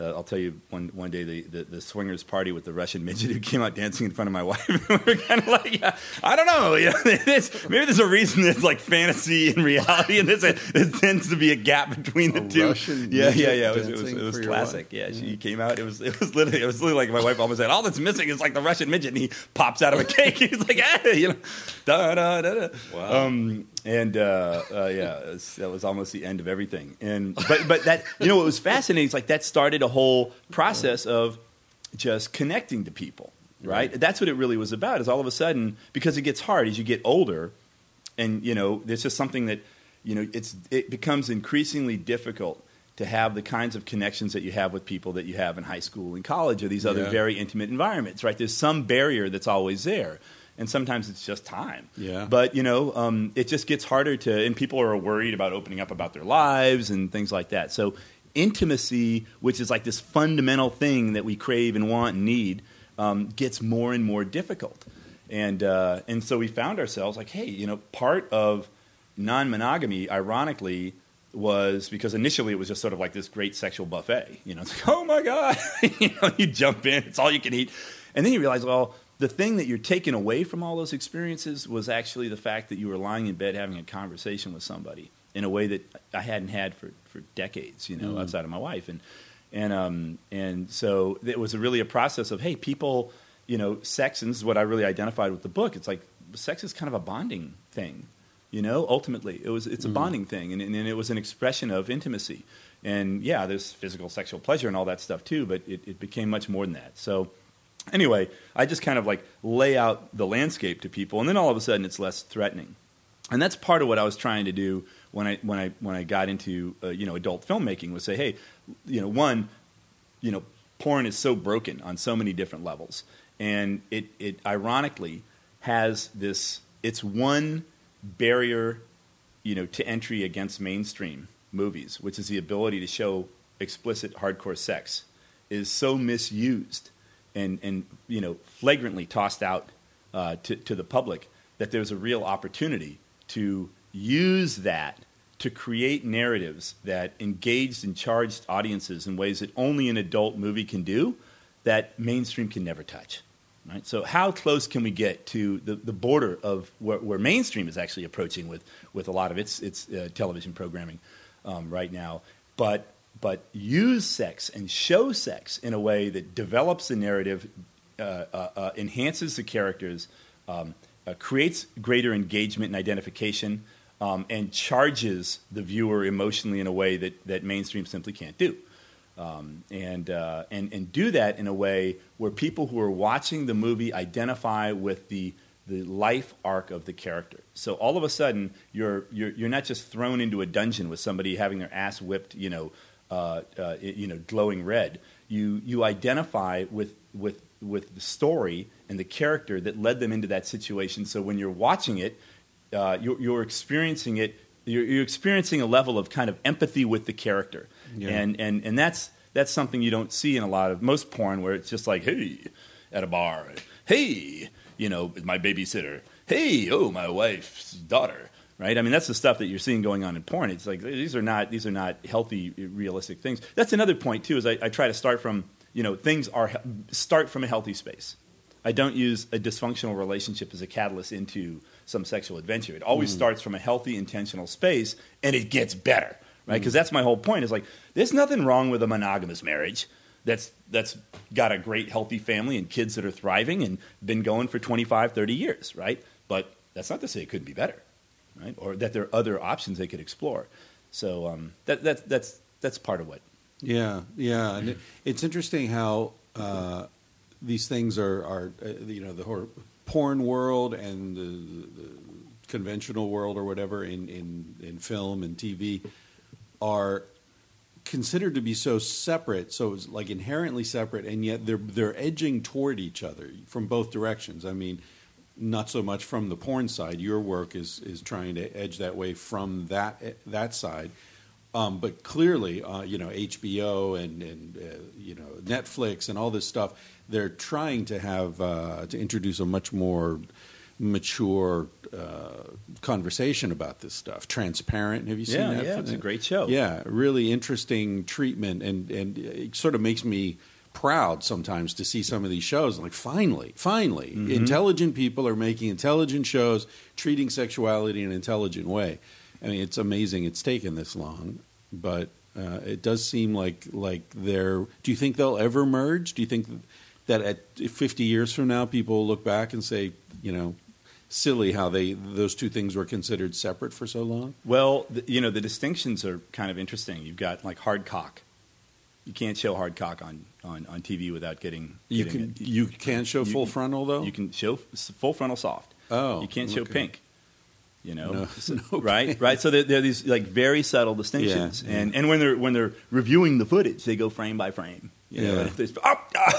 uh, I'll tell you one one day the, the, the swingers party with the Russian midget who came out dancing in front of my wife. we were kind of like, yeah, I don't know, you know, it's- maybe there's a reason there's like fantasy and reality, and there's a, there tends to be a gap between the A two. Russian yeah, yeah, yeah. It was, it was, it was classic. Yeah, she came out. It was it was literally it was literally like my wife almost said, all that's missing is like the Russian midget, and he pops out of a cake. He's like, ah, you know, da da da da. Wow. Um, and uh, uh, yeah, it was- that was almost the end of everything. And but but that you know what was fascinating is like that started a whole process of just connecting to people, right? That's what it really was about. Is all of a sudden because it gets hard as you get older, and you know there's just something that you know it's it becomes increasingly difficult to have the kinds of connections that you have with people that you have in high school and college or these other Yeah. very intimate environments right there's some barrier that's always there and sometimes it's just time. Yeah. but you know um, it just gets harder to and people are worried about opening up about their lives and things like that. So intimacy which is like this fundamental thing that we crave and want and need um, gets more and more difficult. And uh, and so we found ourselves like hey you know part of non-monogamy ironically was because initially it was just sort of like this great sexual buffet. You know it's like oh my god you know you jump in it's all you can eat. And then you realize well the thing that you're taking away from all those experiences was actually the fact that you were lying in bed having a conversation with somebody in a way that I hadn't had for, for decades, you know, outside of my wife. And, and, um, and so it was really a process of, hey, people, you know, sex, and this is what I really identified with the book. It's like sex is kind of a bonding thing, you know, ultimately. It was, it's a bonding thing, and, and, and it was an expression of intimacy. And yeah, there's physical sexual pleasure and all that stuff too, but it, it became much more than that. So anyway, I just kind of like lay out the landscape to people, and then all of a sudden it's less threatening. And that's part of what I was trying to do when I when I when I got into uh, you know adult filmmaking was say, hey, you know, one, you know, porn is so broken on so many different levels, and it it ironically has this it's one barrier, you know, to entry against mainstream movies, which is the ability to show explicit hardcore sex, is so misused and and you know flagrantly tossed out uh, to to the public that there's a real opportunity to use that to create narratives that engaged and charged audiences in ways that only an adult movie can do that mainstream can never touch. Right? So, how close can we get to the, the border of where, where mainstream is actually approaching with, with a lot of its, its uh, television programming um, right now? But, but use sex and show sex in a way that develops the narrative, uh, uh, uh enhances the characters, um, uh, creates greater engagement and identification, um, and charges the viewer emotionally in a way that, that mainstream simply can't do. Um, and, uh, and, and do that in a way where people who are watching the movie identify with the, the life arc of the character. So all of a sudden, you're, you're, you're not just thrown into a dungeon with somebody having their ass whipped, you know, uh, uh, you know glowing red. You, you identify with, with, with the story and the character that led them into that situation. So when you're watching it, uh, you're, you're, experiencing it. You're, you're, experiencing a level of kind of empathy with the character, yeah. and, and and that's that's something you don't see in a lot of most porn, where it's just like, hey, at a bar, hey, you know, my babysitter, hey, oh, my wife's daughter, right? I mean, that's the stuff that you're seeing going on in porn. It's like these are not these are not healthy, realistic things. That's another point too. Is I, I try to start from you know things are start from a healthy space. I don't use a dysfunctional relationship as a catalyst into some sexual adventure. It always mm. starts from a healthy, intentional space, and it gets better, right? Because mm. that's my whole point. Is like there's nothing wrong with a monogamous marriage that's that's got a great, healthy family and kids that are thriving and been going for 25, 30 years, right? But that's not to say it couldn't be better, right? Or that there are other options they could explore. So um, that, that that's that's part of what. Yeah, yeah, and it, it's interesting how. Uh, these things are, are uh, you know, the porn world and the, the, conventional world or whatever in, in, in film and TV are considered to be so separate, so it's like inherently separate, and yet they're they're edging toward each other from both directions. I mean, not so much from the porn side. Your work is is trying to edge that way from that that side, um, but clearly, uh, you know, HBO and and uh, you know Netflix and all this stuff they're trying to have uh, to introduce a much more mature uh, conversation about this stuff. Transparent. Have you seen yeah, that? Yeah, it's a great show. Yeah, really interesting treatment, and and it sort of makes me proud sometimes to see some of these shows. Like, finally, finally, mm-hmm. intelligent people are making intelligent shows, treating sexuality in an intelligent way. I mean, it's amazing it's taken this long, but uh, it does seem like like they're. Do you think they'll ever merge? Do you think that at 50 years from now, people will look back and say, you know, silly how they those two things were considered separate for so long? Well, the, you know, the distinctions are kind of interesting. You've got like hard cock. You can't show hard cock on, on, on TV without getting. You can it. you can show full frontal though. You can show full frontal soft. Oh, you can't show okay. pink. You know, no, so, no right, pink. right. So there, there, are these like very subtle distinctions, yeah, and and when they're when they're reviewing the footage, they go frame by frame. You know, yeah. if there's, oh,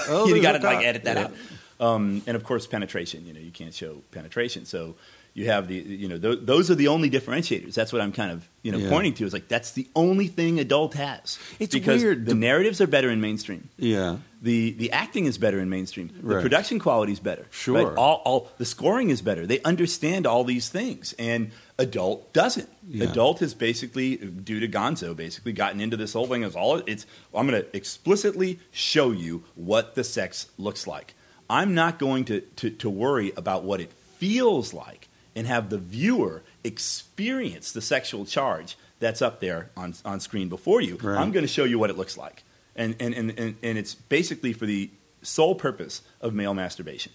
oh, you got to like edit that yeah. out. Um, and of course, penetration. You know, you can't show penetration. So you have the you know th- those are the only differentiators. That's what I'm kind of you know Yeah. pointing to. Is like that's the only thing adult has. It's because weird. The The- narratives are better in mainstream. Yeah. The the acting is better in mainstream. The Right. production quality is better. Sure. Right? All, all the scoring is better. They understand all these things, and adult doesn't. Yeah. Adult has basically, due to Gonzo, basically gotten into this whole thing. As all it's, I'm going to explicitly show you what the sex looks like. I'm not going to, to, to worry about what it feels like and have the viewer experience the sexual charge that's up there on, on screen before you. Right. I'm going to show you what it looks like. And, and, and, and, and it's basically for the sole purpose of male masturbation.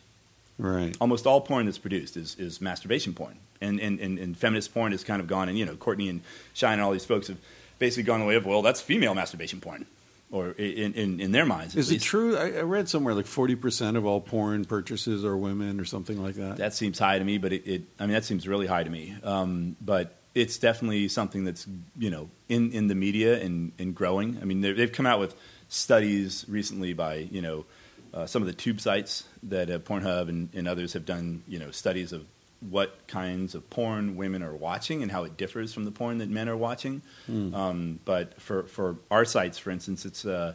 Right. Almost all porn that's produced is, is masturbation porn. And, and, and, and feminist porn has kind of gone, and you know, Courtney and Shine and all these folks have basically gone the way of, well, that's female masturbation porn. Or in, in, in their minds. at Is it true? I, I read somewhere like forty percent of all porn purchases are women, or something like that. That seems high to me, but it, it I mean, that seems really high to me. Um, but it's definitely something that's, you know, in, in the media and, and growing. I mean, they've they've come out with studies recently by, you know, uh, some of the tube sites that uh, Pornhub and, and others have done, you know, studies of what kinds of porn women are watching and how it differs from the porn that men are watching. Hmm. Um, but for, for our sites, for instance, it's uh,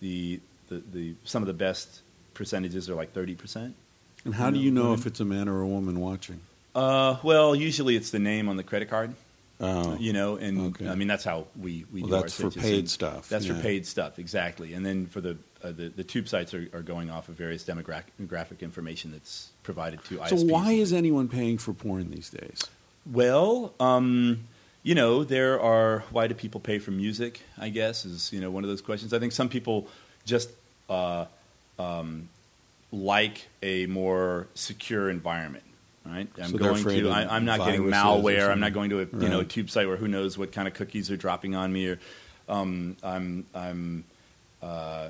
the, the, the some of the best percentages are like thirty percent. And how do you know Women. if it's a man or a woman watching? Uh, well, usually it's the name on the credit card. Oh. You know, and Okay. I mean that's how we we Well, do that's our for paid stuff, That's yeah. for paid stuff, exactly. And then for the uh, the, the tube sites are, are going off of various demographic information that's provided to ISPs. So why is anyone paying for porn these days? Well, um, you know, there are why do people pay for music? I guess is you know one of those questions. I think some people just uh, um, like a more secure environment. Right, I'm So going to. I, I'm not getting malware. I'm not going to a you know Right. tube site where who knows what kind of cookies are dropping on me. Or um, I'm I'm uh,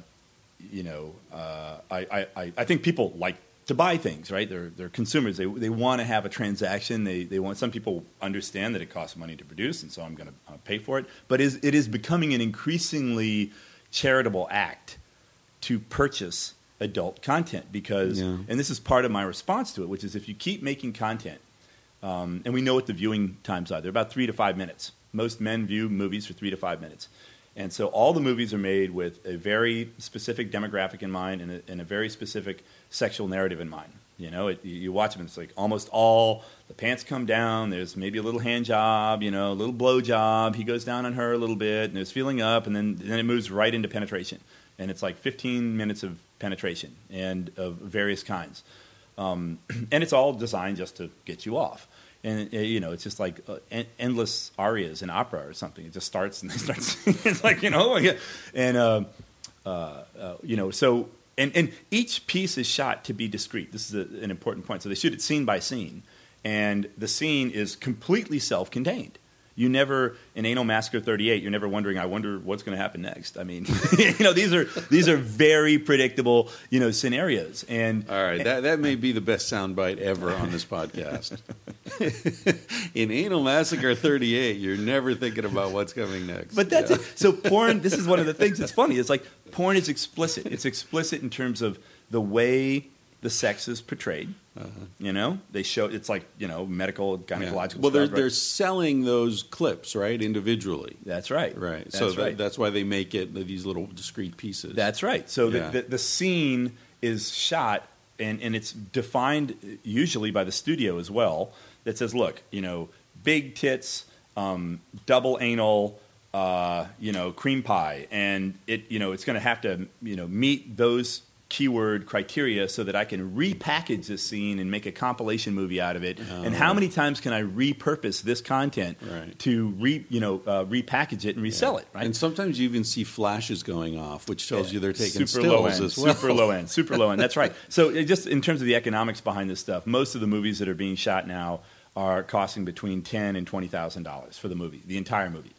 you know, uh, I, I, I- think people like to buy things, right? They're, they're consumers. They, they want to have a transaction. They, they want, some people understand that it costs money to produce, and so I'm going to uh, pay for it. But is, it is becoming an increasingly charitable act to purchase adult content because, Yeah. and this is part of my response to it, which is if you keep making content, um, and we know what the viewing times are. They're about three to five minutes. Most men view movies for three to five minutes. And so all the movies are made with a very specific demographic in mind and a, and a very specific sexual narrative in mind. You know, it, you watch them, it's like almost all the pants come down. There's maybe a little hand job, you know, a little blow job. He goes down on her a little bit, and there's feeling up, and then then it moves right into penetration, and it's like 15 minutes of penetration and of various kinds um, and it's all designed just to get you off. And uh, you know, it's just like uh, en- endless arias in opera or something. It just starts and they start singing. It's like you know, and uh, uh, uh, you know, so and and each piece is shot to be discrete. This is a, an important point. So they shoot it scene by scene, and the scene is completely self-contained. You never in Anal Massacre 38. You're never wondering. I wonder what's going to happen next. I mean, you know, these are these are very predictable, you know, scenarios. And All right, that, that may be the best soundbite ever on this podcast. In Anal Massacre 38, you're never thinking about what's coming next. But that's Yeah. it. So porn. This is one of the things that's funny. It's like porn is explicit. It's explicit in terms of the way the sex is portrayed. You know, they show it's like you know medical Uh-huh. Yeah. gynecological. Well, they're, stuff, right? they're selling those clips, right, individually. That's right. Right. That's so that, that's why they make it these little discrete pieces. That's right. So Yeah. the, the, the scene is shot, and, and it's defined usually by the studio as well. That says, look, you know, big tits, um, double anal, uh, you know, cream pie, and it, you know, it's going to have to, you know, meet those keyword criteria so that I can repackage this scene and make a compilation movie out of it. and how many times can I repurpose this content Right. to re, you know, uh, repackage it and resell it? Right. And sometimes you even see flashes going off, which tells you they're taking super stills low end, well. super low end, super low end. That's right. So just in terms of the economics behind this stuff, most of the movies that are being shot now are costing between ten and twenty thousand dollars for the movie, the entire movie.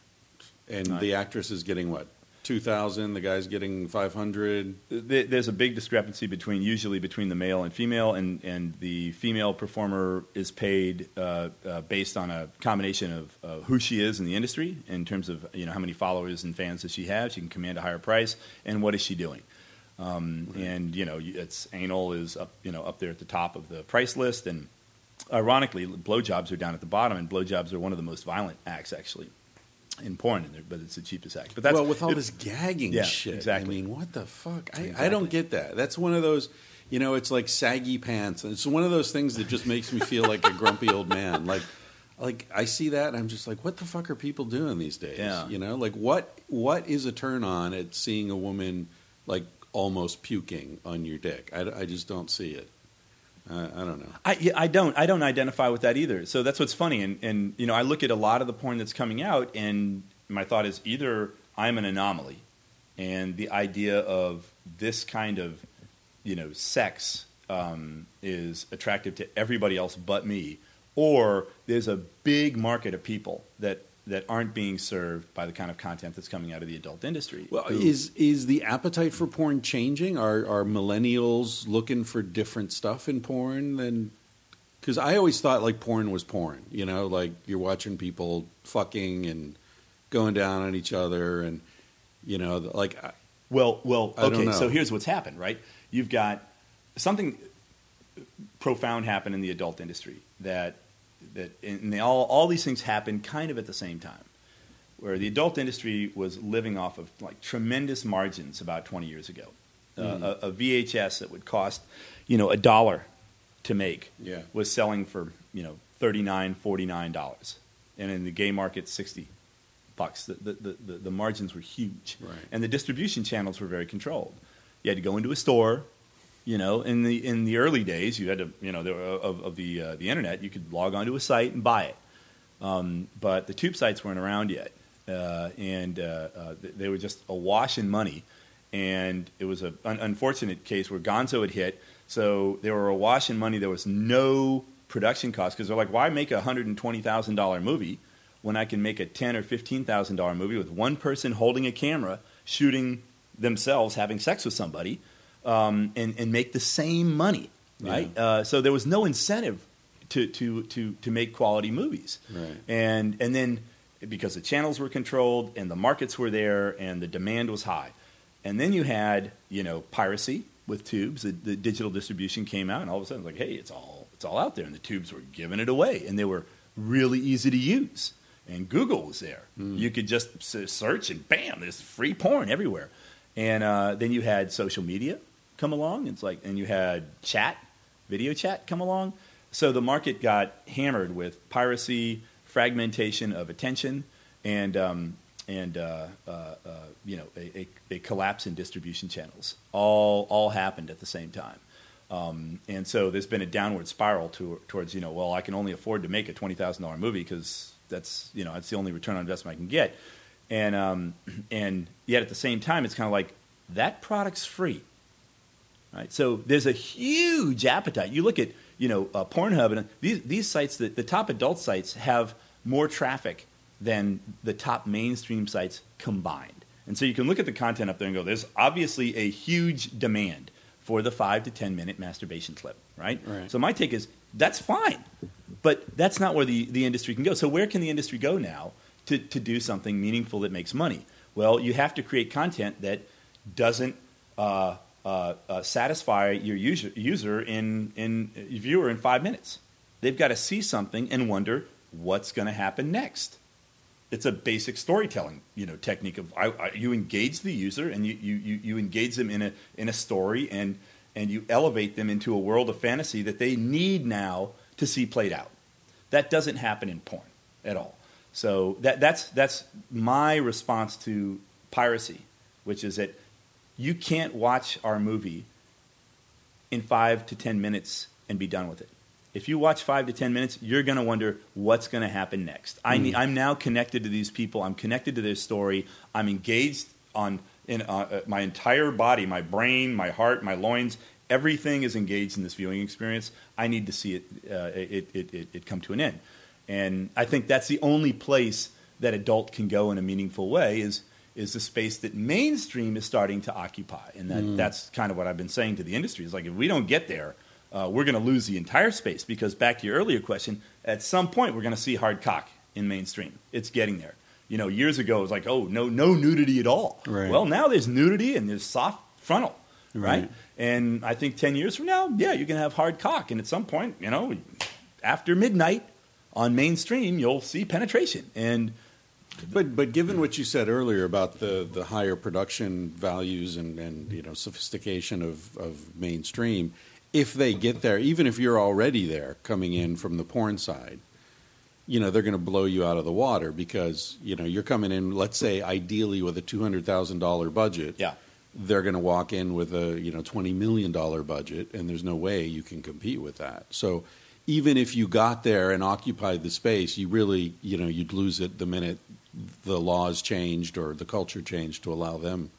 And Right. the actress is getting what? 2000 the guy's getting five hundred. There's a big discrepancy between usually between the male and female, and, and the female performer is paid uh, uh, based on a combination of uh, who she is in the industry in terms of you know how many followers and fans does she have. She can command a higher price, and what is she doing? Um, And you know, it's anal is up you know up there at the top of the price list, and ironically, blowjobs are down at the bottom, and blowjobs are one of the most violent acts actually in porn, but it's the cheapest act. But that's well with all it- this gagging Yeah, shit exactly. i mean what the fuck? I, I don't get that. That's one of those you know it's like saggy pants it's one of those things that just makes me feel like a grumpy old man. Like like i see that and i'm just like what the fuck are people doing these days? Yeah. you know like what what is a turn on at seeing a woman like almost puking on your dick? I, I just don't see it I, I don't know I, I don't. I don't identify with that either. So that's what's funny. And, and you know, I look at a lot of the porn that's coming out, and my thought is either I'm an anomaly, and the idea of this kind of, you know, sex um, is attractive to everybody else but me, or there's a big market of people that that aren't being served by the kind of content that's coming out of the adult industry. Well, who- is is the appetite for porn changing? Are are millennials looking for different stuff in porn than? Because I always thought like porn was porn. You know, like you're watching people fucking and going down on each other, and you know, like I- Well, well, okay. So here's what's happened, right? You've got something profound happen in the adult industry that that and they all all these things happen kind of at the same time. Where the adult industry was living off of like tremendous margins about 20 years ago. Mm-hmm. Uh, a, a VHS that would cost, you know, a dollar to make Yeah. was selling for you know 39 $49. And in the gay market, 60 bucks. The, the, the, the margins were huge. Right. And the distribution channels were very controlled. You had to go into a store. You know, in the in the early days, you had to, you know, there, of, of the uh, the internet, you could log onto a site and buy it. Um, but the tube sites weren't around yet, uh, and uh, uh, they were just awash in money. And it was an unfortunate case where Gonzo had hit, so they were awash in money. There was no production cost because they're like, why make a hundred and twenty thousand dollar movie when I can make a ten or fifteen thousand dollar movie with one person holding a camera shooting themselves having sex with somebody, um, and and make the same money, right? Yeah. Uh, so there was no incentive to to to to make quality movies, Right. and and then because the channels were controlled and the markets were there and the demand was high, and then you had you know piracy with tubes. The, the digital distribution came out, and all of a sudden, it's like, hey, it's all it's all out there, and the tubes were giving it away, and they were really easy to use. And Google was there. You could just search, and bam, there's free porn everywhere. And uh, then you had social media come along. It's like, and you had chat, video chat come along. So the market got hammered with piracy, fragmentation of attention, and um, and uh, uh, uh, you know a, a, a collapse in distribution channels. All all happened at the same time. Um, and so there's been a downward spiral to, towards you know well I can only afford to make a twenty thousand dollar movie because that's you know that's the only return on investment I can get, and um, and yet at the same time it's kind of like that product's free, right? So there's a huge appetite. You look at you know uh, Pornhub and these these sites the, the top adult sites have more traffic than the top mainstream sites combined, and so you can look at the content up there and go there's obviously a huge demand for the five to ten minute masturbation clip, right? Right. So my take is that's fine, but that's not where the, the industry can go. So where can the industry go now to, to do something meaningful that makes money? Well, you have to create content that doesn't uh, uh, uh, satisfy your user, user in, in viewer in five minutes. They've got to see something and wonder what's going to happen next. It's a basic storytelling, you know, technique of I, I, you engage the user and you, you, you, you engage them in a in a story and and you elevate them into a world of fantasy that they need now to see played out. That doesn't happen in porn at all. So that, that's, that's my response to piracy, which is that you can't watch our movie in five to 10 minutes and be done with it. If you watch five to 10 minutes, you're going to wonder what's going to happen next. I need, I'm now connected to these people. I'm connected to their story. I'm engaged on in uh, uh, my entire body, my brain, my heart, my loins. Everything is engaged in this viewing experience. I need to see it, uh, it, it, it, it come to an end. And I think that's the only place that adult can go in a meaningful way is is the space that mainstream is starting to occupy. And that, that's kind of what I've been saying to the industry. Is like if we don't get there, uh, we're going to lose the entire space. Because back to your earlier question, at some point we're going to see hard cock in mainstream. It's getting there. You know, years ago it was like, oh, no, no nudity at all. Right. Well, now there's nudity and there's soft frontal, right? Right. And I think ten years from now, yeah, you can have hard cock, and at some point, you know, after midnight on mainstream, you'll see penetration. And But but given what you said earlier about the, the higher production values and, and you know sophistication of, of mainstream, if they get there, even if you're already there coming in from the porn side, you know they're going to blow you out of the water because you know you're coming in. Let's say ideally with a two hundred thousand dollar budget, yeah, they're going to walk in with a you know twenty million dollar budget, and there's no way you can compete with that. So even if you got there and occupied the space, you really you know you'd lose it the minute the laws changed or the culture changed to allow them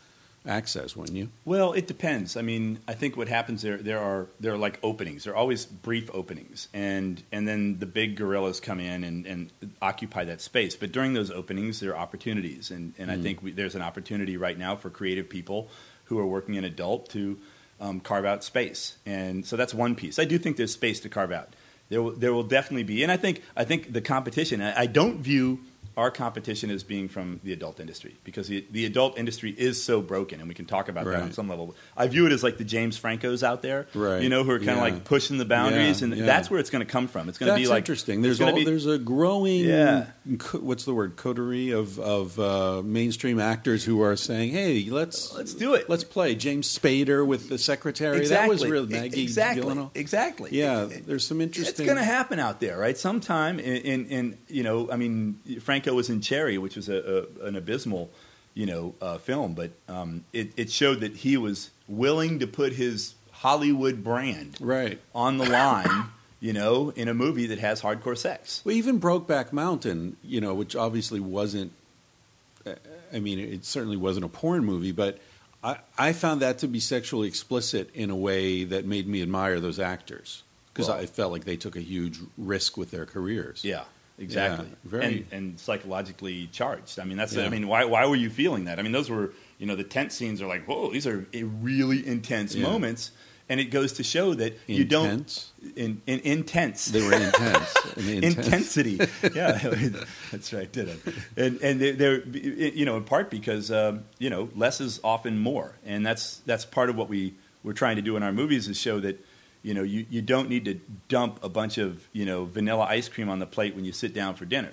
access, wouldn't you? Well, it depends. I mean, I think what happens there there are there are like openings. There are always brief openings, and and then the big gorillas come in and, and occupy that space. But during those openings, there are opportunities, and and I think we, there's an opportunity right now for creative people who are working in adult to um, carve out space, and so that's one piece. I do think there's space to carve out. There will, there will definitely be, and I think I think the competition. I, I don't view our competition is being from the adult industry because the, the adult industry is so broken, and we can talk about that on some level. I view it as like the James Francos out there, Right. You know, who are kind of Yeah. like pushing the boundaries, Yeah, and yeah. that's where it's going to come from. It's going to be like interesting. There's all, be- there's a growing Yeah. co- what's the word coterie of of uh, mainstream actors who are saying, "Hey, let's Let's do it. Let's play James Spader with the secretary." exactly. That was real Maggie exactly, Gyllenhaal. exactly. Yeah, It- there's some interesting. It's going to happen out there, right? Sometime in, in, in you know, I mean, Franco was in Cherry, which was a, a, an abysmal, you know, uh, film, but um, it, it showed that he was willing to put his Hollywood brand right. on the line, you know, in a movie that has hardcore sex. Well, even Brokeback Mountain, you know, which obviously wasn't. uh, I mean, it certainly wasn't a porn movie, but I, I found that to be sexually explicit in a way that made me admire those actors because Well- I felt like they took a huge risk with their careers. Yeah, exactly. Yeah, very- and, and psychologically charged. I mean, that's. Yeah. I mean, why why were you feeling that? I mean, those were you know the tense scenes are like, whoa, these are eh, really intense Yeah. moments, and it goes to show that you don't in, in intense. They were intense. Intense. Intensity, yeah, that's right. Did it? And and they're, they're you know in part because um, you know less is often more, and that's that's part of what we we're trying to do in our movies is show that you know you, you don't need to dump a bunch of you know vanilla ice cream on the plate when you sit down for dinner.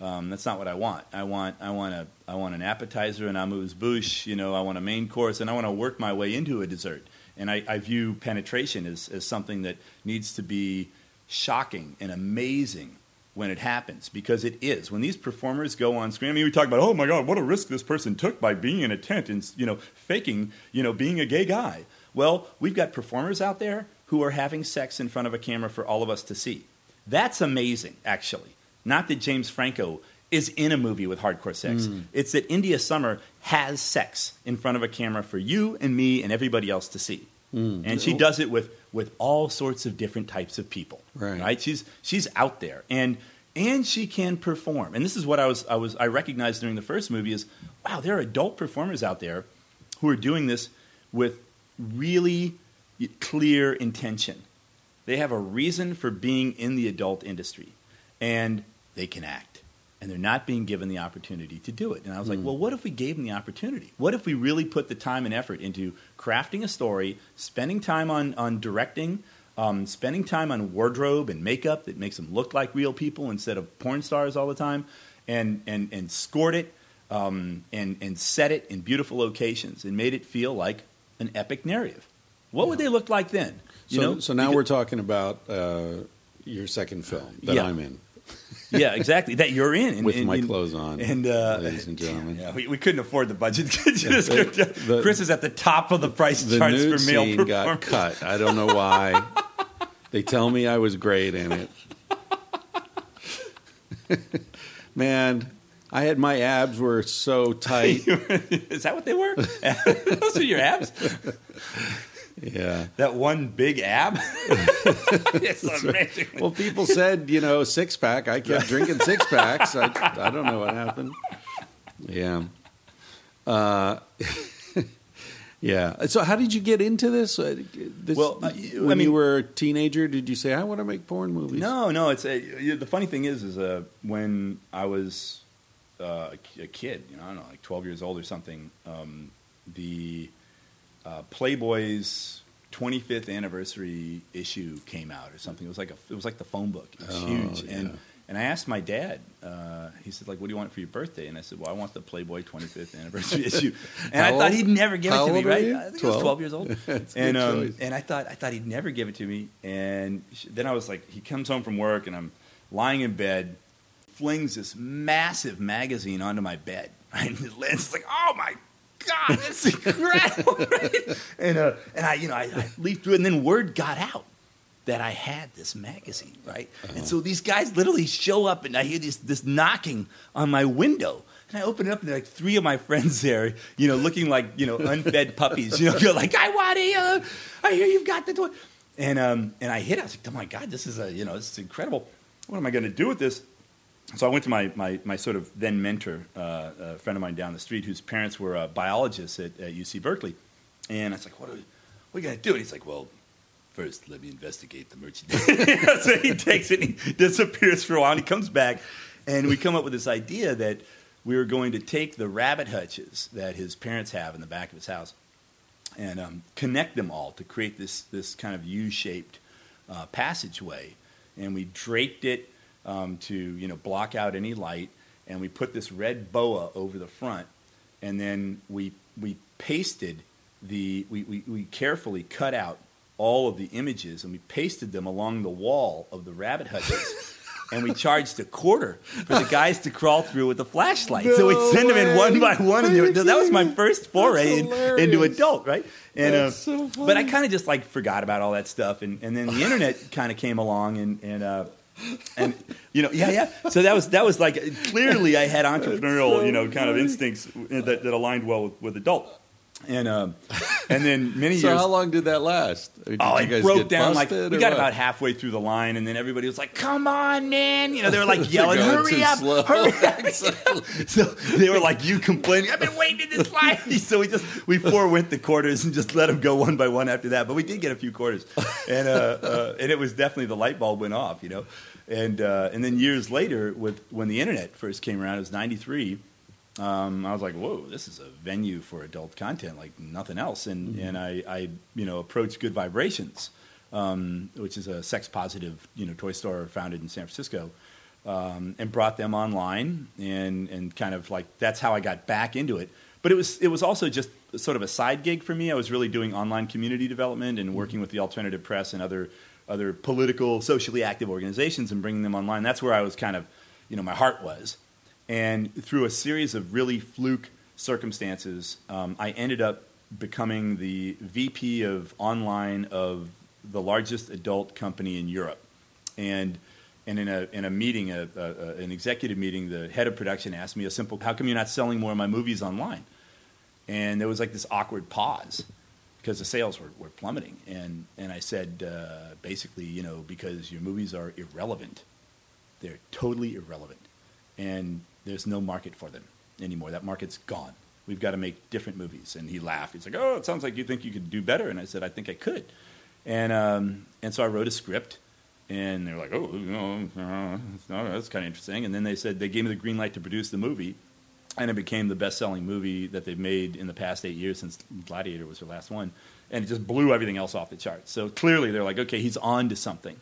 Um, that's not what I want. I want I want a I want an appetizer and amuse bouche. You know, I want a main course, and I want to work my way into a dessert. And I, I view penetration as, as something that needs to be shocking and amazing when it happens because it is. When these performers go on screen, I mean, we talk about, oh my God, what a risk this person took by being in a tent and you know faking you know being a gay guy. Well, we've got performers out there who are having sex in front of a camera for all of us to see. That's amazing, actually. Not that James Franco is in a movie with hardcore sex. Mm. It's that India Summer has sex in front of a camera for you and me and everybody else to see. Mm. And she does it with, with all sorts of different types of people. Right. She's she's out there. And and she can perform. And this is what I was I was I recognized during the first movie is wow, there are adult performers out there who are doing this with really clear intention. They have a reason for being in the adult industry, and they can act. And they're not being given the opportunity to do it. And I was like, well, what if we gave them the opportunity? What if we really put the time and effort into crafting a story, spending time on, on directing, um, spending time on wardrobe and makeup that makes them look like real people instead of porn stars all the time, and, and, and scored it um, and, and set it in beautiful locations and made it feel like an epic narrative? What would they look like then? You so, know? so now Because- we're talking about uh, your second film that Yeah. I'm in yeah, exactly. That you're in and, with and- my and- clothes on, and uh, ladies and gentlemen. Yeah, we, we couldn't afford the budget. Just- the- Chris is at the top of the price the charts nude for male scene got cut. I don't know why. they tell me I was great in it. Man, I had my abs were so tight. is that what they were? Those are your abs. Yeah. That one big ab. it's amazing. Well, people said, you know, six pack. I kept drinking six packs. I, I don't know what happened. Yeah. Uh, yeah. So, how did you get into this? Uh, this Well, uh, when I mean- you were a teenager, did you say, I want to make porn movies? No, no. It's a, the funny thing is, is uh, when I was uh, a a kid, you know, I don't know, like twelve years old or something, um, the uh, Playboy's 25th anniversary issue came out or something. It was like a, it was like the phone book. It was Oh, huge, yeah. and and I asked my dad. Uh, he said, like, what do you want for your birthday? And I said, well, I want the Playboy 25th anniversary issue. And How I thought old? he'd never give How it to me, right? you? I think I was 12? 12 years old. And um, and I thought I thought he'd never give it to me. And then I was like, he comes home from work, and I'm lying in bed, flings this massive magazine onto my bed. And. It's like, oh my god, that's incredible! right? And uh, and I, you know, I, I leafed through it, and then word got out that I had this magazine, right? And so these guys literally show up, and I hear this this knocking on my window. And I open it up, and there are like three of my friends there, you know, looking like you know unfed puppies. You know, go like, "I want to, uh, I hear you've got the toy." And um, and I hit. it. I was like, "Oh my god, this is a you know, this is incredible. What am I going to do with this?" So I went to my, my, my sort of then mentor, uh, a friend of mine down the street, whose parents were uh, biologists at, at UC Berkeley. And I was like, what are we, what are you going to do? And he's like, well, first let me investigate the merchandise. so he takes it and he disappears for a while and he comes back and we come up with this idea that we were going to take the rabbit hutches that his parents have in the back of his house and um, connect them all to create this this kind of U-shaped uh, passageway. And we draped it um, to you know block out any light, and we put this red boa over the front, and then we we pasted the we, we, we carefully cut out all of the images and we pasted them along the wall of the rabbit hutches. and we charged a quarter for the guys to crawl through with a flashlight. so we'd send them in one by one, and that was my first foray in, into adult, right? And That's uh, so funny. but I kind of just like forgot about all that stuff, and, and then the internet kind of came along, and and uh, and you know, yeah, yeah. So that was that was like clearly I had entrepreneurial, you know, kind of instincts uh, that, that aligned well with, with adult, and um, and then many years So years. how long did that last? Did Oh, you it guys broke get down like we got what? about halfway through the line, and then everybody was like, "Come on, man!" You know, they were like yelling, "Hurry up, slow. hurry up!" so they were like, "You complaining? I've been waiting in this line." so we just we forewent the quarters and just let them go one by one after that. But we did get a few quarters, and uh, uh, and it was definitely the light bulb went off, you know. And uh, and then years later, with when the internet first came around, it was '93. Um, I was like, "Whoa, this is a venue for adult content like nothing else." And and I, I you know approached Good Vibrations, um, which is a sex positive you know toy store founded in San Francisco, um, and brought them online and and kind of like that's how I got back into it. But it was it was also just sort of a side gig for me. I was really doing online community development and working with the alternative press and other other political, socially active organizations and bringing them online. That's where I was kind of, you know, my heart was. And through a series of really fluke circumstances, um, I ended up becoming the VP of online of the largest adult company in Europe. And and in a in a meeting, a, a, a- an executive meeting, the head of production asked me a simple, "How come you're not selling more of my movies online?" And there was like this awkward pause because the sales were, were plummeting. And and I said, uh, basically, you know, because your movies are irrelevant, they're totally irrelevant, and there's no market for them anymore. That market's gone. We've got to make different movies. And he laughed. He's like, "Oh, it sounds like you think you could do better." And I said, "I think I could." And um, and so I wrote a script, and they were like, "Oh, you know, uh, that's kind of interesting." And then they said they gave me the green light to produce the movie, and it became the best-selling movie that they've made in the past eight years since Gladiator was their last one, and it just blew everything else off the charts. So clearly, they're like, "Okay, he's on to something,"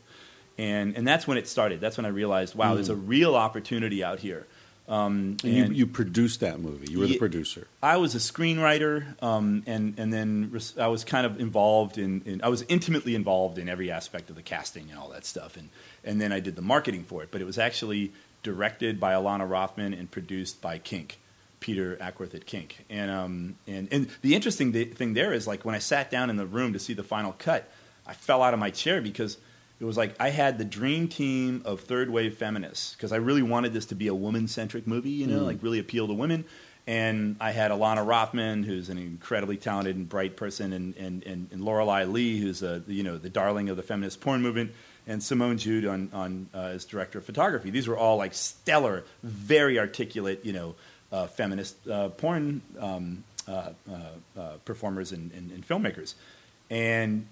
and and that's when it started. That's when I realized, wow, there's a real opportunity out here. Um, And you, and- you produced that movie. You were the producer. I was a screenwriter, um, and and then res- I was kind of involved in, in. I was intimately involved in every aspect of the casting and all that stuff, and and then I did the marketing for it. But it was actually directed by Alana Rothman and produced by Kink, Peter Acworth at Kink. And um and and the interesting th- thing there is like when I sat down in the room to see the final cut, I fell out of my chair because it was like I had the dream team of third wave feminists because I really wanted this to be a woman centric movie, you know, like really appeal to women. And I had Alana Rothman, who's an incredibly talented and bright person, and and and, and Lorelei Lee, who's a you know the darling of the feminist porn movement, and Simone Jude on on uh, as director of photography. These were all like stellar, very articulate, you know, uh, feminist uh, porn um, uh, uh, uh, performers and, and, and filmmakers. And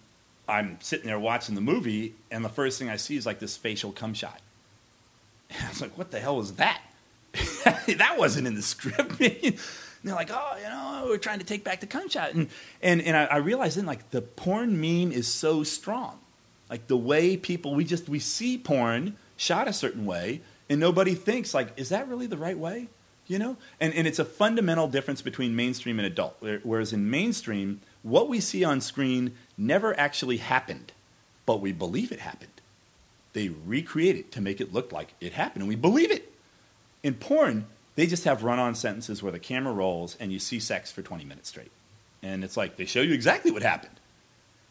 I'm sitting there watching the movie, and the first thing I see is like this facial cum shot. And I was like, "What the hell was that? that wasn't in the script." and they're like, "Oh, you know, we're trying to take back the cum shot," and and and I, I realized then like the porn meme is so strong, like the way people we just we see porn shot a certain way, and nobody thinks like, "Is that really the right way?" You know, and and it's a fundamental difference between mainstream and adult. Whereas in mainstream, what we see on screen never actually happened, but we believe it happened. They recreate it to make it look like it happened, and we believe it. In porn, they just have run on sentences where the camera rolls and you see sex for 20 minutes straight. And it's like they show you exactly what happened.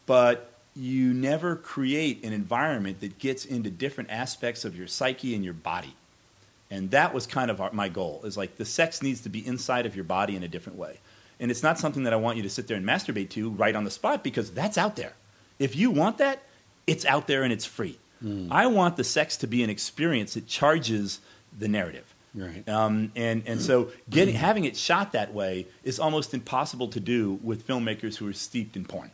But you never create an environment that gets into different aspects of your psyche and your body. And that was kind of our, my goal is like the sex needs to be inside of your body in a different way. And it's not something that I want you to sit there and masturbate to right on the spot because that's out there. If you want that, it's out there and it's free. I want the sex to be an experience that charges the narrative. Right. Um, and, and so getting, having it shot that way is almost impossible to do with filmmakers who are steeped in porn.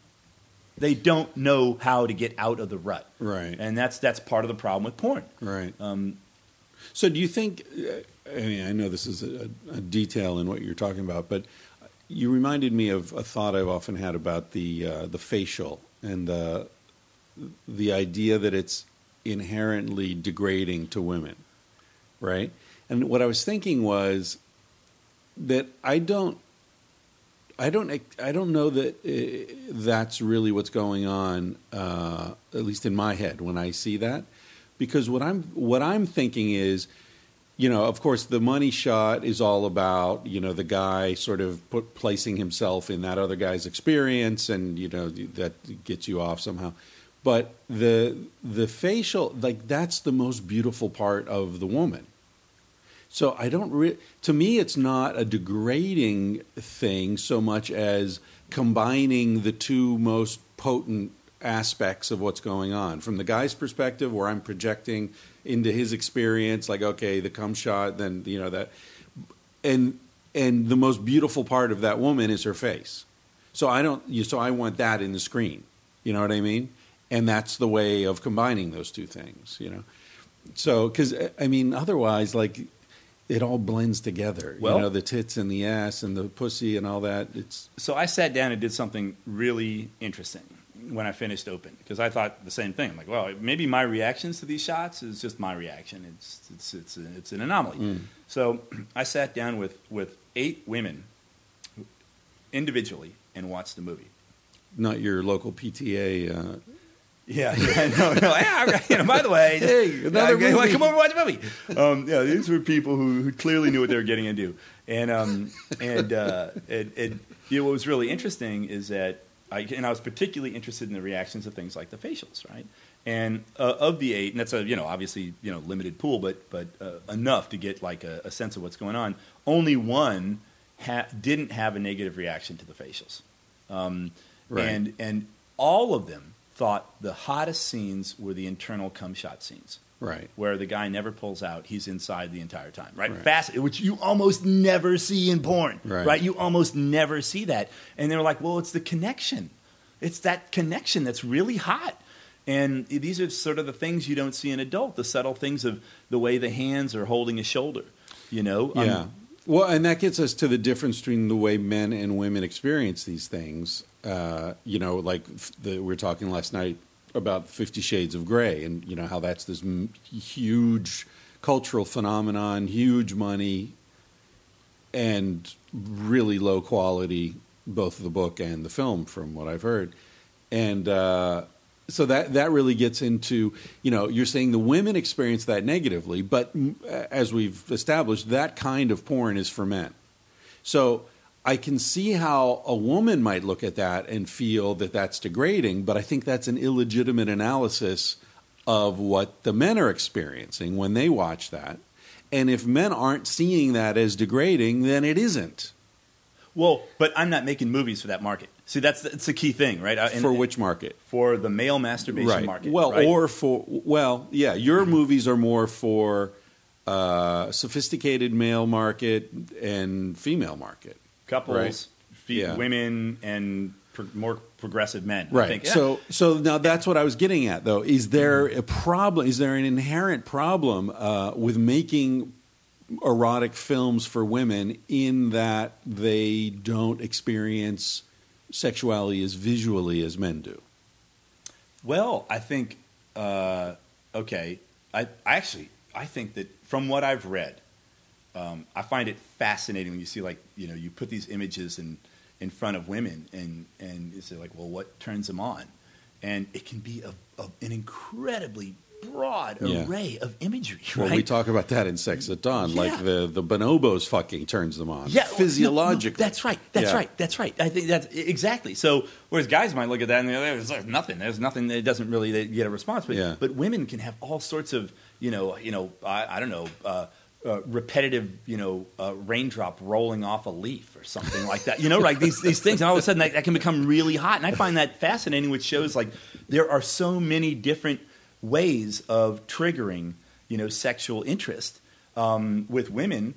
They don't know how to get out of the rut. Right. And that's, that's part of the problem with porn. Right. Um, So, do you think? I mean, I know this is a, a detail in what you're talking about, but you reminded me of a thought I've often had about the uh, the facial and the the idea that it's inherently degrading to women, right? And what I was thinking was that I don't. I don't. I don't know that uh, that's really what's going on. Uh, at least in my head, when I see that, because what I'm what I'm thinking is, you know, of course, the money shot is all about you know the guy sort of put, placing himself in that other guy's experience, and you know that gets you off somehow. But the the facial, like that's the most beautiful part of the woman. So I don't re- to me it's not a degrading thing so much as combining the two most potent aspects of what's going on from the guy's perspective where I'm projecting into his experience like okay the cum shot then you know that and and the most beautiful part of that woman is her face. So I don't you so I want that in the screen. You know what I mean? And that's the way of combining those two things, you know. So cuz uh, I mean otherwise like it all blends together. Well- you know, the tits and the ass and the pussy and all that. It's So I sat down and did something really interesting when I finished Open because I thought the same thing. I'm like, well, maybe my reactions to these shots is just my reaction. It's it's it's, a, it's an anomaly. So I sat down with with eight women individually and watched the movie. not your local PTA. Uh, Yeah, yeah, no, no. Yeah, you know, by the way, just- Hey, another yeah, come over and watch a movie. Um, yeah, these were people who, who clearly knew what they were getting into, and um, and uh, you know, what was really interesting is that I and I was particularly interested in the reactions of things like the facials, right? And uh, of the eight, and that's a you know obviously you know limited pool, but but uh, enough to get like a, a sense of what's going on. Only one ha- didn't have a negative reaction to the facials. Um, Right. And and all of them thought the hottest scenes were the internal cum shot scenes, right. where the guy never pulls out; he's inside the entire time, right? Right. Fast, which you almost never see in porn, Right. You almost never see that. And they were like, "Well, it's the connection. It's that connection that's really hot." And these are sort of the things you don't see in adult, the subtle things of the way the hands are holding a shoulder, you know? Um, Yeah. Well, and that gets us to the difference between the way men and women experience these things. Uh, you know, like the, we were talking last night about Fifty Shades of Grey, and you know how that's this m- huge cultural phenomenon, huge money, and really low quality, both the book and the film, from what I've heard. And uh, so that that really gets into you know you're saying the women experience that negatively, but as we've established, that kind of porn is for men. So I can see how a woman might look at that and feel that that's degrading, but I think that's an illegitimate analysis of what the men are experiencing when they watch that. And if men aren't seeing that as degrading, then it isn't. Well, but I'm not making movies for that market. See, that's that's the key thing, right? Uh, and- for which market? for the male masturbation right. market. Well, right? or for well, yeah, your movies are more for uh, sophisticated male market and female market. Couples, right. fe- Yeah. women, and pro- more progressive men. Right. think. Yeah. So so now that's what I was getting at though. Is there a problem is there an inherent problem uh, with making erotic films for women in that they don't experience sexuality as visually as men do? Well, I think uh, okay. I, I actually I think that from what I've read, um, I find it fascinating when you see like you know you put these images in in front of women and and you say like well what turns them on, and it can be a, a, an incredibly broad Yeah. array of imagery. Well, right? we talk about that in Sex at Dawn. Yeah. Like the the bonobos fucking turns them on. Yeah, well, no, no, physiologically. that's right. That's Yeah. right. That's right. I think that's exactly. So, whereas guys might look at that and they're, there's like nothing. There's nothing. It doesn't really get a response. But but women can have all sorts of you know you know I, I don't know. Uh, uh, repetitive, you know, uh, raindrop rolling off a leaf or something like that. You know, like these these things, and all of a sudden that, that can become really hot. And I find that fascinating, which shows like there are so many different ways of triggering, you know, sexual interest um, with women.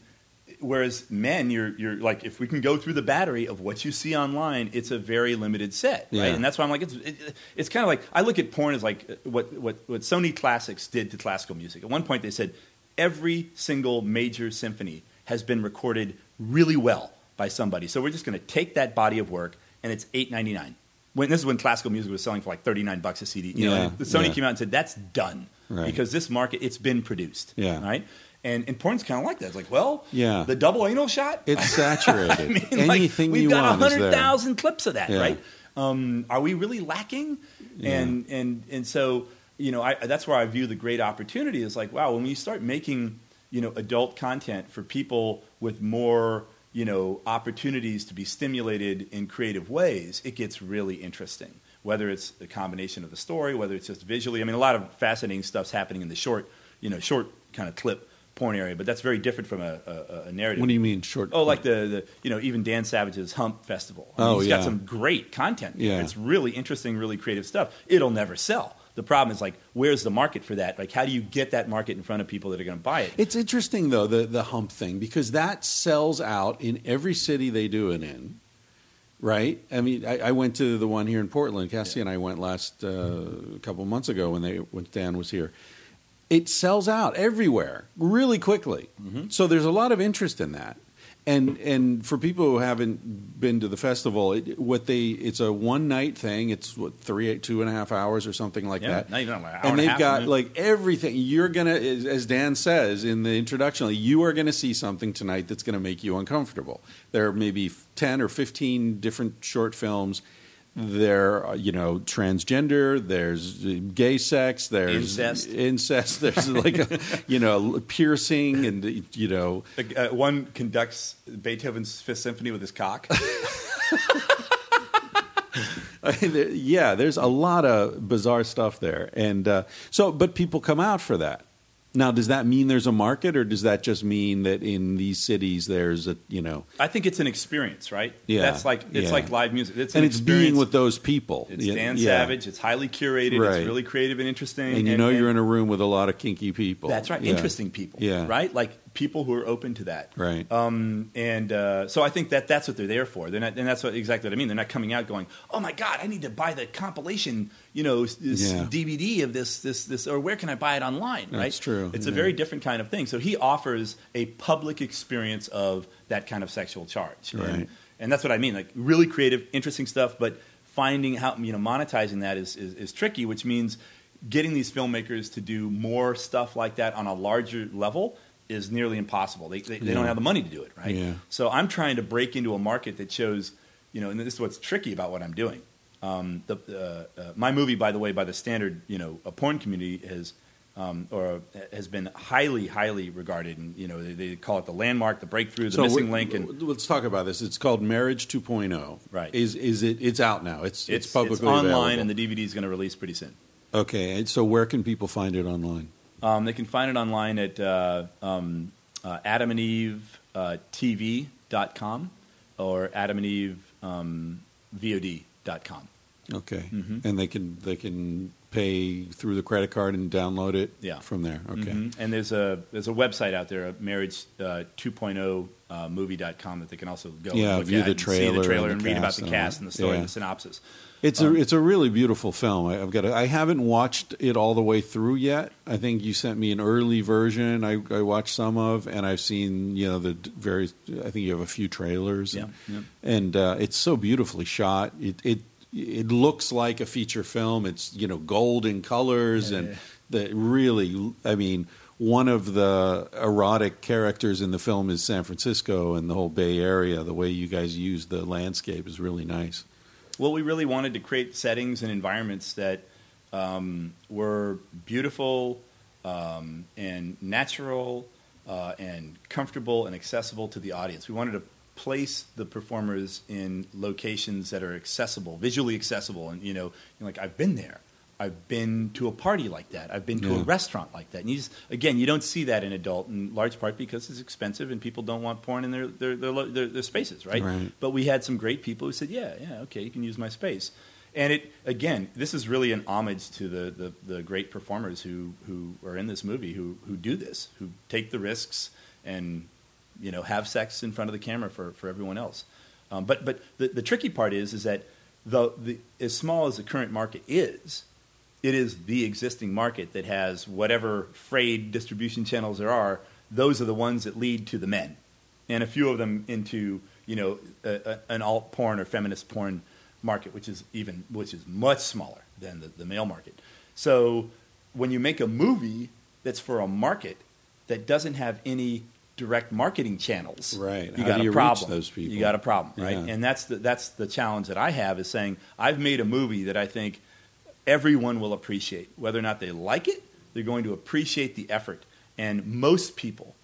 Whereas men, you're you're like if we can go through the battery of what you see online, it's a very limited set, right? Yeah. And that's why I'm like it's it, it's kind of like I look at porn as like what what what Sony Classics did to classical music. At one point, they said every single major symphony has been recorded really well by somebody. So we're just going to take that body of work, and it's eight ninety nine. When this is when classical music was selling for like thirty nine bucks a CD. You Yeah, know, the Sony yeah. came out and said that's done Right. because this market it's been produced. Yeah. right. And and porn's kind of like that. It's like, well, Yeah. the double anal shot. It's saturated. I mean, like, Anything we've you got hundred thousand clips of that, Yeah. right? Um, are we really lacking? And and and so you know, I, that's where I view the great opportunity is like, wow, when you start making you know adult content for people with more you know opportunities to be stimulated in creative ways, it gets really interesting. Whether it's a combination of the story, whether it's just visually, I mean, a lot of fascinating stuff's happening in the short, you know, short kind of clip porn area, but that's very different from a, a, a narrative. What do you mean short? Oh, like the, the you know even Dan Savage's Hump Festival. I mean, Oh, he's yeah. got some great content. there. Yeah. it's really interesting, really creative stuff. It'll never sell. The problem is like, where's the market for that? Like, how do you get that market in front of people that are going to buy it? It's interesting though the the hump thing because that sells out in every city they do it in, right? I mean, I, I went to the one here in Portland. Cassie and I went last uh, couple months ago when they when Dan was here. It sells out everywhere really quickly. So there's a lot of interest in that. And and for people who haven't been to the festival, it, what they it's a one night thing. It's what three two and a half hours or something like Yeah, that. not even an hour and and they've got like everything. You're gonna, as as Dan says in the introduction, like, you are gonna see something tonight that's gonna make you uncomfortable. There are maybe ten or fifteen different short films. There, are, you know, transgender. There's uh, gay sex. There's Incest. Incest. There's like, a, you know, piercing, and you know, uh, one conducts Beethoven's Fifth Symphony with his cock. I mean, yeah, there's a lot of bizarre stuff there, and uh, so, but people come out for that. Now, does that mean there's a market, or does that just mean that in these cities there's a you know, I think it's an experience, right? Yeah, that's like it's yeah. like live music. It's and an it's experience. being with those people. It's Yeah, Dan. Savage. It's highly curated. Right. It's really creative and interesting. and you know you're in a room with a lot of kinky people. That's right. Interesting people. Yeah. Right. Like people who are open to that. Right. Um, and uh, so I think that that's what they're there for. They're not, and that's what exactly what I mean. They're not coming out going, "Oh my God, I need to buy the compilation, you know, this Yeah. DVD of this, this, this, or where can I buy it online?" Right. That's true, It's a very different kind of thing. So he offers a public experience of that kind of sexual charge. Right. And, and that's what I mean. Like really creative, interesting stuff, but finding how you know monetizing that is, is, is tricky, which means getting these filmmakers to do more stuff like that on a larger level is nearly impossible. They, they, they Yeah. don't have the money to do it, right? Yeah. So I'm trying to break into a market that shows, you know, and this is what's tricky about what I'm doing. Um, the, uh, uh, my movie, by the way, by the standard, you know, a porn community has, um, or has been highly, highly regarded, and you know, they, they call it the landmark, the breakthrough, the So missing link, and let's talk about this. It's called Marriage 2.0. Right. Is is it? It's out now. It's it's, it's, publicly it's online, available. and the DVD is going to release pretty soon. okay. And so where can people find it online? Um, they can find it online at uh, um, uh, Adam and Eve uh, or Adam and Eve um. Okay. Mhm. And they can they can pay through the credit card and download it Yeah. from there. Okay. Mhm. And there's a there's a website out there, marriage uh, 2.0 uh, movie.com that they can also go Yeah, and look view at the and see the trailer and and, read about the cast all and the story Yeah. and the synopsis. It's Um, a it's a really beautiful film. I, I've got to, I haven't watched it all the way through yet. I think you sent me an early version. I, I watched some of, and I've seen you know the various. I think you have a few trailers. Yeah, yeah. and uh, it's so beautifully shot. It it it looks like a feature film. It's you know golden colors Yeah, and yeah. the really. I mean. One of the erotic characters in the film is San Francisco and the whole Bay Area. The way you guys use the landscape is really nice. Well, we really wanted to create settings and environments that um, were beautiful um, and natural uh, and comfortable and accessible to the audience. We wanted to place the performers in locations that are accessible, visually accessible, and you know, like I've been there. I've been to a party like that. I've been to Yeah. a restaurant like that. And you just, again, you don't see that in adult, in large part because it's expensive and people don't want porn in their their their, their, their spaces, right? Right. But we had some great people who said, "Yeah, yeah, okay, you can use my space." And it again, this is really an homage to the, the, the great performers who, who are in this movie who, who do this, who take the risks and you know have sex in front of the camera for, for everyone else. Um, but but the, the tricky part is is that the, the as small as the current market is, it is the existing market that has whatever frayed distribution channels there are. Those are the ones that lead to the men, and a few of them into you know a, a, an alt porn or feminist porn market, which is even which is much smaller than the, the male market. So when you make a movie that's for a market that doesn't have any direct marketing channels, Right. You How got a you reach problem. those people? You got a problem, right? Yeah. And that's the, that's the challenge that I have is saying I've made a movie that I think everyone will appreciate, whether or not they like it. They're going to appreciate the effort, and most people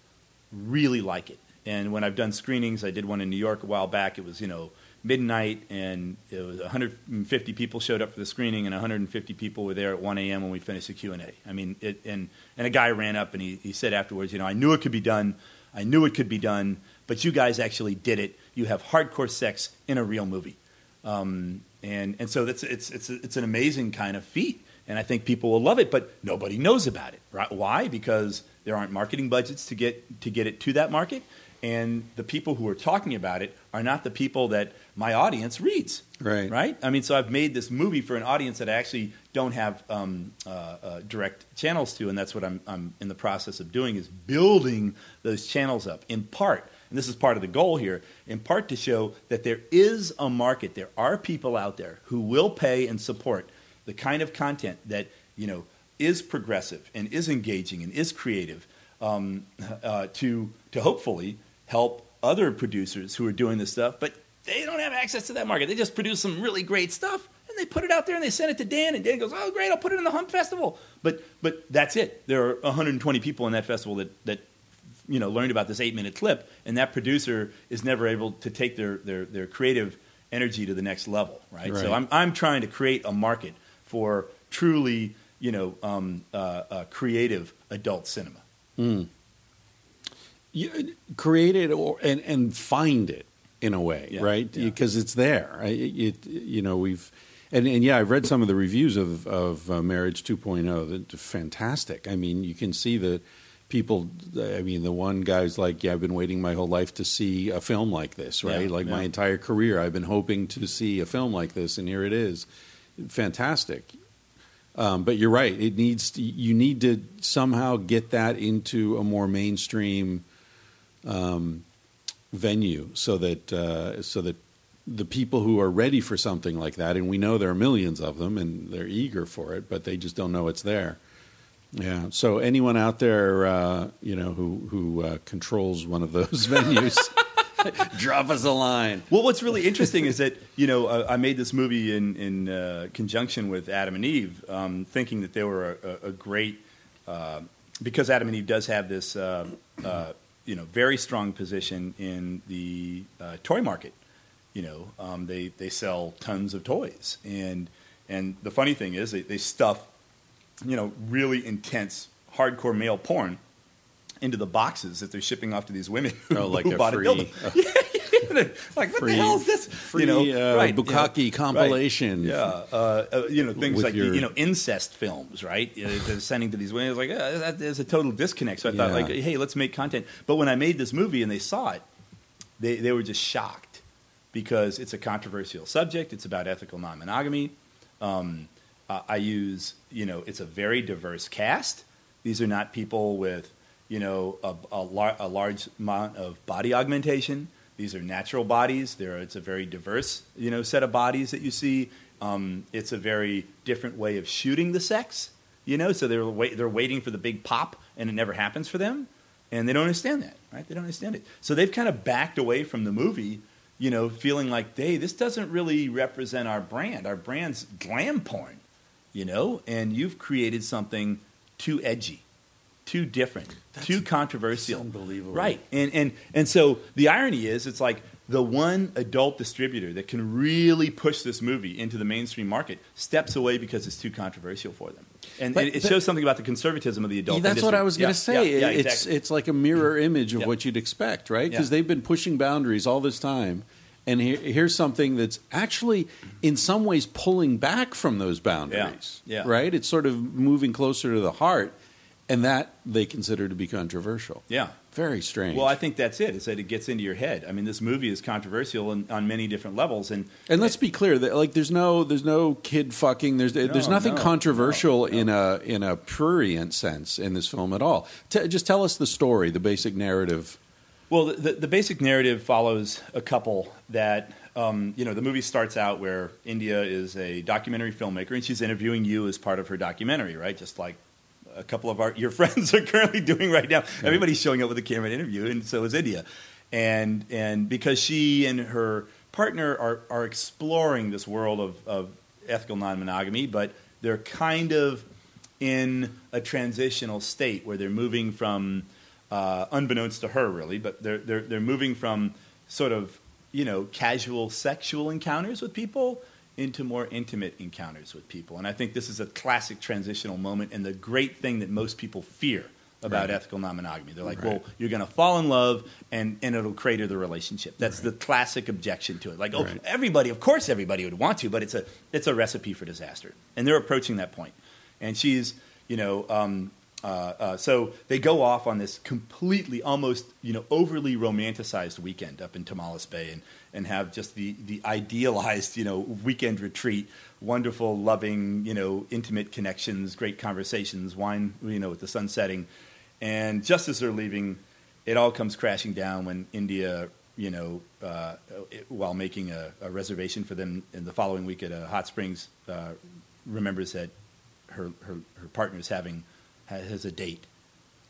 really like it. And when I've done screenings, I did one in New York a while back. It was you know midnight, and it was 150 people showed up for the screening, and 150 people were there at 1 a.m. when we finished the Q and A. I mean, it, and and a guy ran up and he, he said afterwards, you know, I knew it could be done. I knew it could be done, but you guys actually did it. You have hardcore sex in a real movie, um, and and so that's it's it's it's an amazing kind of feat, and I think people will love it. But nobody knows about it, right? Why? Because there aren't marketing budgets to get to get it to that market, and the people who are talking about it are not the people that my audience reads. Right. Right. I mean, so I've made this movie for an audience that I actually don't have um, uh, uh, direct channels to, and that's what I'm, I'm in the process of doing is building those channels up in part. And this is part of the goal here, in part to show that there is a market. There are people out there who will pay and support the kind of content that you know is progressive and is engaging and is creative um, uh, to to hopefully help other producers who are doing this stuff, but they don't have access to that market. They just produce some really great stuff and they put it out there and they send it to Dan and Dan goes, "Oh, great! I'll put it in the Hump Festival." But but that's it. There are 120 people in that festival that that you know learned about this eight minute clip, and that producer is never able to take their their, their creative energy to the next level, right? Right. So I'm I'm trying to create a market for truly you know um, uh, uh, creative adult cinema. You, create it or and and find it in a way, Yeah, right? yeah. Because it's there. I- It, you know we've and and yeah, I've read some of the reviews of of uh, Marriage 2.0. They're fantastic. I mean, you can see that people. I mean, the one guy's like, "Yeah, I've been waiting my whole life to see a film like this, right? Yeah, like my entire career, I've been hoping to see a film like this, and here it is. Fantastic." Um, but you're right. It needs to, you need to somehow get that into a more mainstream um, venue, so that uh, so that the people who are ready for something like that, and we know there are millions of them, and they're eager for it, but they just don't know it's there. Yeah. So anyone out there, uh, you know, who who uh, controls one of those venues, drop us a line. Well, what's really interesting is that you know uh, I made this movie in in uh, conjunction with Adam and Eve, um, thinking that they were a, a, great uh, because Adam and Eve does have this uh, uh, you know very strong position in the uh, toy market. You know, um, they they sell tons of toys, and and the funny thing is they, they stuff you know really intense hardcore male porn into the boxes that they're shipping off to these women who, Oh, like who bought free- a dildo. like what free- the hell is this? free, you know, uh, right, you know, compilation. Right. Yeah, uh, uh, you know things like your- you know incest films, right? Uh, They're sending to these women. It's like uh, that, there's a total disconnect. So I thought, like, hey, let's make content. But when I made this movie and they saw it, they they were just shocked because it's a controversial subject. It's about ethical non-monogamy. Um, I use, you know, it's a very diverse cast. These are not people with, you know, a, a, lar- a large amount of body augmentation. These are natural bodies. There, it's a very diverse, you know, set of bodies that you see. Um, it's a very different way of shooting the sex, you know. So they're wait, they're waiting for the big pop, and it never happens for them, and they don't understand that, right? They don't understand it. So they've kind of backed away from the movie you know, feeling like, hey, this doesn't really represent our brand. Our brand's glam porn, you know, and you've created something too edgy, too different, too controversial. unbelievable. Right. And, and, and so the irony is, it's like the one adult distributor that can really push this movie into the mainstream market steps away because it's too controversial for them. And But- it, it but- shows something about the conservatism of the adult industry. That's what. I was going Yeah, to say. yeah, yeah, it's exactly. it's like a mirror mm-hmm. image of Yeah. what you'd expect, right? Because Yeah. they've been pushing boundaries all this time, and here, here's something that's actually, in some ways, pulling back from those boundaries. Yeah. Yeah. Right. It's sort of moving closer to the heart, and that they consider to be controversial. Yeah. Very strange. Well, I think that's it. Is that it gets into your head. I mean, this movie is controversial in, on many different levels, and and let's be clear that like there's no there's no kid fucking. There's there's nothing no, controversial no, no. in a in a prurient sense in this film at all. T- just tell us the story, the basic narrative. Well, the, the basic narrative follows a couple that, um, you know, the movie starts out where India is a documentary filmmaker and she's interviewing you as part of her documentary, right? Just like a couple of our, your friends are currently doing right now. Everybody's showing up with a camera and interview, and so is India. And, and because she and her partner are, are exploring this world of, of ethical non monogamy, but they're kind of in a transitional state where they're moving from uh, unbeknownst to her, really, but they're, they're, they're moving from sort of, you know, casual sexual encounters with people into more intimate encounters with people. And I think this is a classic transitional moment and the great thing that most people fear about Right. ethical non-monogamy. They're like, Right. well, you're going to fall in love and, and it'll crater the relationship. That's the classic objection to it. Like, oh, Right. everybody, of course everybody would want to, but it's a, it's a recipe for disaster. And they're approaching that point. And she's, you know, um, uh, uh, so they go off on this completely, almost you know, overly romanticized weekend up in Tomales Bay, and, and have just the, the idealized you know weekend retreat, wonderful, loving, you know, intimate connections, great conversations, wine, you know, with the sun setting, and just as they're leaving, it all comes crashing down when India, you know, uh, it, while making a, a reservation for them in the following week at a Hot Springs, uh, remembers that her, her, her partner's having has a date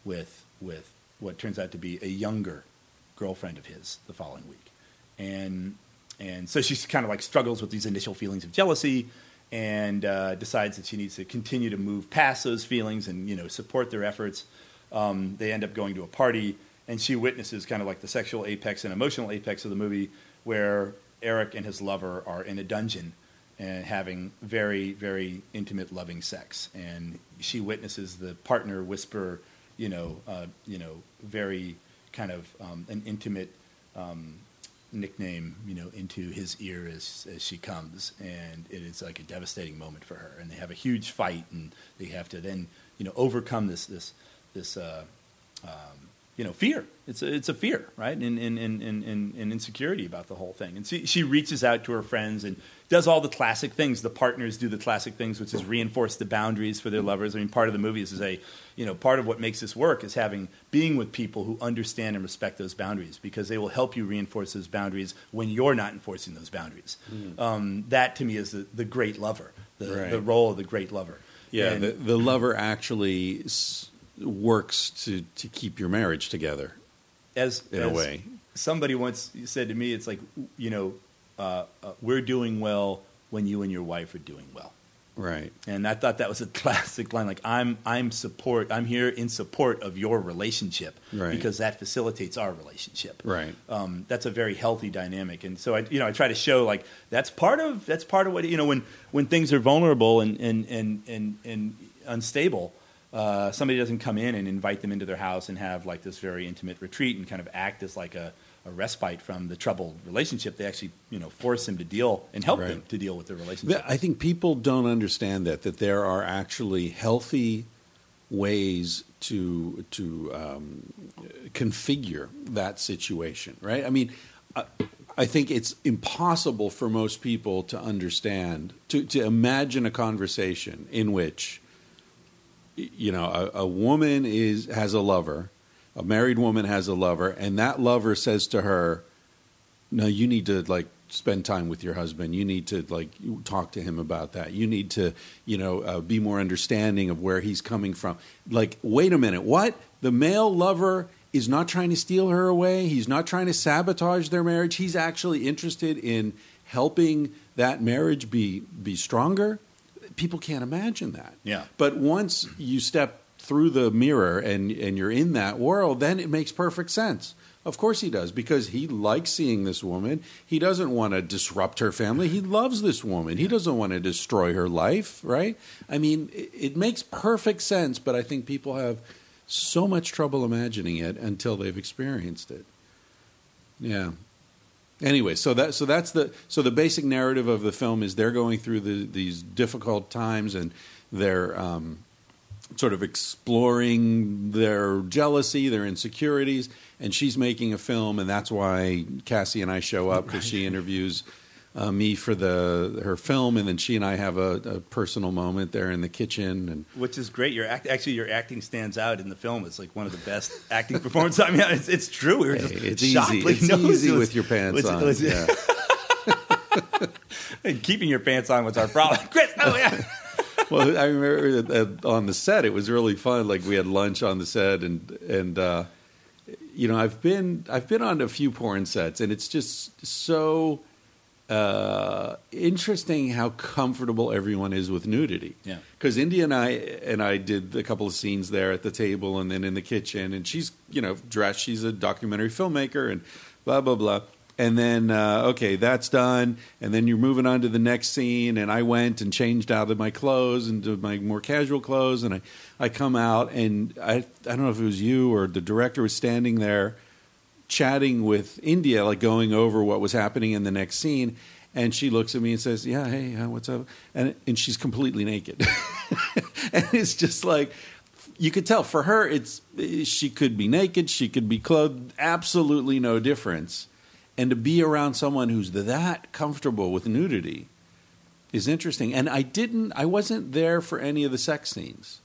with with what turns out to be a younger girlfriend of his the following week, and and so she kind of like struggles with these initial feelings of jealousy, and uh, decides that she needs to continue to move past those feelings and you know support their efforts. Um, they end up going to a party, and she witnesses kind of like the sexual apex and emotional apex of the movie, where Eric and his lover are in a dungeon and having very, very intimate, loving sex. And she witnesses the partner whisper, you know, uh, you know, very kind of um, an intimate um, nickname, you know, into his ear as, as she comes, and it is like a devastating moment for her. And they have a huge fight, and they have to then, you know, overcome this this this. Uh, um, you know, fear. It's a, it's a fear, right? And, and, and, and, and insecurity about the whole thing. And she, she reaches out to her friends and does all the classic things. The partners do the classic things, which is reinforce the boundaries for their lovers. I mean, part of the movie is say, you know, part of what makes this work is having being with people who understand and respect those boundaries because they will help you reinforce those boundaries when you're not enforcing those boundaries. Um, that to me is the, the great lover, the, Right. the role of the great lover. Yeah, And- the, the lover actually s- works to to keep your marriage together as in a way. Somebody once said to me, "It's like you know, uh, uh, we're doing well when you and your wife are doing well." Right. And I thought that was a classic line. Like I'm, I'm support. I'm here in support of your relationship Right. because that facilitates our relationship. Right. Um, that's a very healthy dynamic. And so I, you know, I try to show like that's part of that's part of what you know when when things are vulnerable and and and and, and unstable. Uh, somebody doesn't come in and invite them into their house and have like this very intimate retreat and kind of act as like a, a respite from the troubled relationship. They actually, you know, force them to deal and help Right. them to deal with their relationship. I think people don't understand that that there are actually healthy ways to to um, configure that situation, right? I mean, I, I think it's impossible for most people to understand to to imagine a conversation in which you know a, a woman is has a lover, a married woman has a lover, and that lover says to her, no, you need to like spend time with your husband. You need to like talk to him about that. You need to, you know, uh, be more understanding of where he's coming from. Like, wait a minute, what? The male lover is not trying to steal her away. He's not trying to sabotage their marriage. He's actually interested in helping that marriage be be stronger. People can't imagine that. Yeah. But once you step through the mirror and and you're in that world, then it makes perfect sense. Of course he does because he likes seeing this woman. He doesn't want to disrupt her family. He loves this woman. He doesn't want to destroy her life, right? I mean, it, it makes perfect sense, but I think people have so much trouble imagining it until they've experienced it. Yeah. Anyway, so that so that's the so the basic narrative of the film is they're going through the, these difficult times and they're um, sort of exploring their jealousy, their insecurities, and she's making a film, and that's why Cassie and I show up because she interviews uh, me for the her film, and then she and I have a, a personal moment there in the kitchen, and Which is great. Your act, actually, your acting stands out in the film. It's like one of the best acting performances. I mean, it's, it's true. We were just it's shocked. easy. Like, It's no, easy was- with your pants was- on. was- yeah. And keeping your pants on was our problem. Chris, oh yeah. well, I remember that, on the set it was really fun. Like we had lunch on the set, and and uh, you know I've been I've been on a few porn sets, and it's just so uh, interesting how comfortable everyone is with nudity. Yeah. because India and I and I did a couple of scenes there at the table, and then in the kitchen, and she's you know dressed. She's a documentary filmmaker, and blah blah blah. And then, uh, okay, that's done. And then you're moving on to the next scene. And I went and changed out of my clothes into my more casual clothes. And I, I come out, and I, I don't know if it was you or the director was standing there chatting with India, like going over what was happening in the next scene. And she looks at me and says, "Yeah, hey, what's up?" And and she's completely naked, and it's just like you could tell for her, it's she could be naked, she could be clothed, absolutely no difference. And to be around someone who's that comfortable with nudity is interesting. And I didn't, I wasn't there for any of the sex scenes.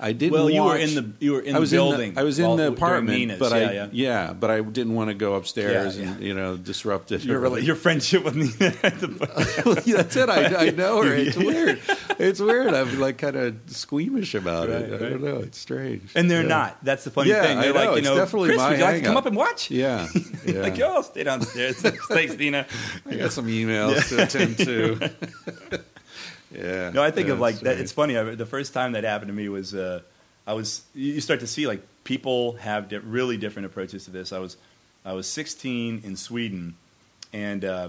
I didn't. Well, you were in the you were in I the was building. In the, I was in the apartment, but yeah, I yeah. but I didn't want to go upstairs Yeah, and you know disrupt it. Your, rela- your friendship with Nina. at the- Yeah, That's it. I, I know her. It's weird. It's weird. I'm like kind of squeamish about it. Right, I don't know. It's strange. and they're Yeah. not. That's the funny Yeah, thing. I They're know. like, you It's know, definitely Chris, my would you like to come hang-up. and watch? Yeah. yeah. like, yo, I'll stay downstairs. Thanks, Nina. I got some emails to attend to. Yeah. No, I think Yeah, of like that. It's funny. I, the first time that happened to me was uh, I was. You start to see like people have di- really different approaches to this. I was I was 16 in Sweden, and uh,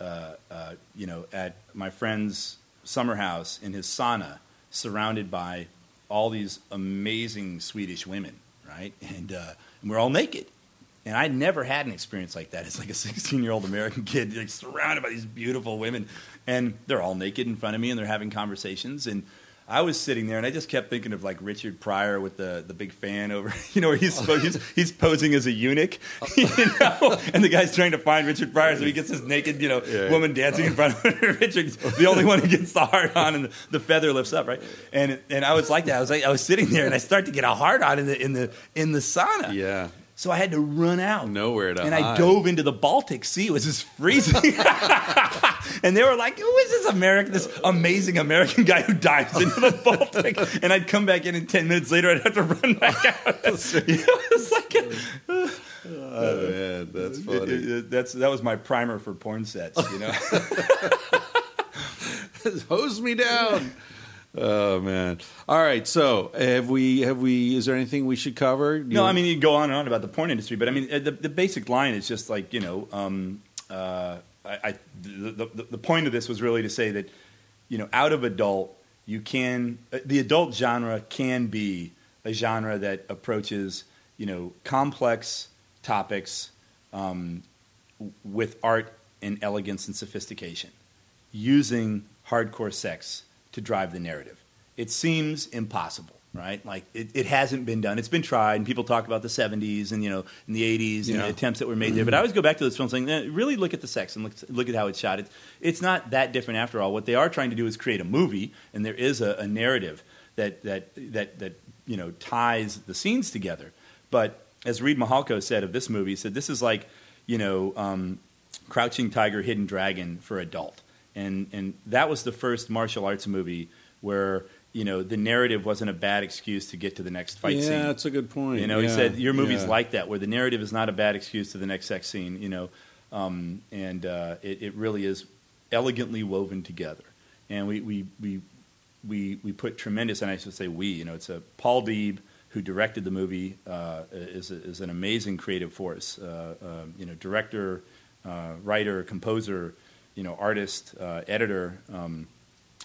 uh, uh, you know at my friend's summer house in his sauna, surrounded by all these amazing Swedish women, right? And, uh, and we're all naked. And I never had an experience like that. It's like a 16 year old American kid, like surrounded by these beautiful women, and they're all naked in front of me, and they're having conversations. And I was sitting there, and I just kept thinking of like Richard Pryor with the, the big fan over, you know, where he's, oh. he's he's posing as a eunuch, you know, and the guy's trying to find Richard Pryor, so he gets this naked, you know, Yeah. woman dancing in front of Richard's the only one who gets the hard on, and the, the feather lifts up, right? And and I was like that. I was like I was sitting there, and I start to get a hard on in the in the in the sauna. Yeah. So I had to run out. Nowhere to And I hide. dove into the Baltic Sea. It was just freezing. and they were like, who is this American, this amazing American guy who dives into the Baltic? And I'd come back in and 10 minutes later, I'd have to run back out. know, it's like, Oh man, that's it- funny. it- that's, that was my primer for porn sets, you know? Hose me down. Oh man! All right. So have we? Have we? Is there anything we should cover? No, I mean you go on and on about the porn industry, but I mean uh, the, the basic line is just like you know, um, uh, I, I the, the, the point of this was really to say that you know, out of adult, you can uh, the adult genre can be a genre that approaches you know complex topics um, with art and elegance and sophistication, using hardcore sex to drive the narrative. It seems impossible, right? Like it, it hasn't been done. It's been tried, and people talk about the '70s and you know, in the '80s and Yeah. the attempts that were made there. But I always go back to this film saying, eh, really look at the sex and look, look at how it's shot. It's, it's not that different after all. What they are trying to do is create a movie, and there is a, a narrative that that that that you know ties the scenes together. But as Reid Mihalko said of this movie, he said this is like you know. Um, Crouching Tiger, Hidden Dragon for adult, and and that was the first martial arts movie where you know the narrative wasn't a bad excuse to get to the next fight yeah, scene. Yeah, that's a good point. You know, he said your movie's yeah. like that, where the narrative is not a bad excuse to the next sex scene. You know, um, and uh, it, it really is elegantly woven together. And we we we we, we put tremendous, and I should say we. You know, it's a Paul Deeb who directed the movie uh, is a, is an amazing creative force. Uh, uh, you know, director, uh, writer, composer, you know, artist, uh, editor. Um,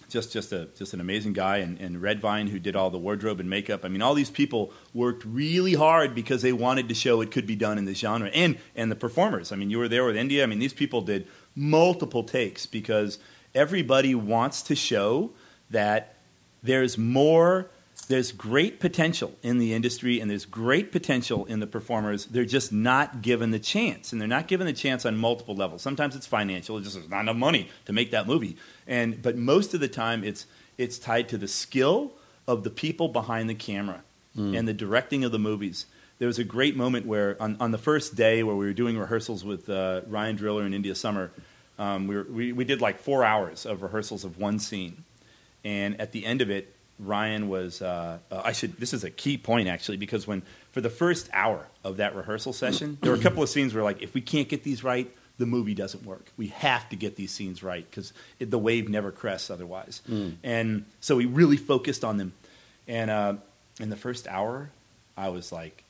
just just a just an amazing guy and, and Red Vine who did all the wardrobe and makeup. I mean, all these people worked really hard because they wanted to show it could be done in this genre. And and the performers. I mean, you were there with India. I mean, these people did multiple takes because everybody wants to show that there's more there's great potential in the industry and there's great potential in the performers. They're just not given the chance, and they're not given the chance on multiple levels. Sometimes it's financial; it's just there's not enough money to make that movie. And but most of the time, it's it's tied to the skill of the people behind the camera and the directing of the movies. There was a great moment where on, on the first day where we were doing rehearsals with uh, Ryan Driller and India Summer, um, we, were, we we did like four hours of rehearsals of one scene, and at the end of it, Ryan was. Uh, uh, I should. This is a key point actually because when for the first hour of that rehearsal session, there were a couple of scenes where like if we can't get these right, the movie doesn't work. We have to get these scenes right because the wave never crests otherwise. And so we really focused on them. And uh, in the first hour, I was like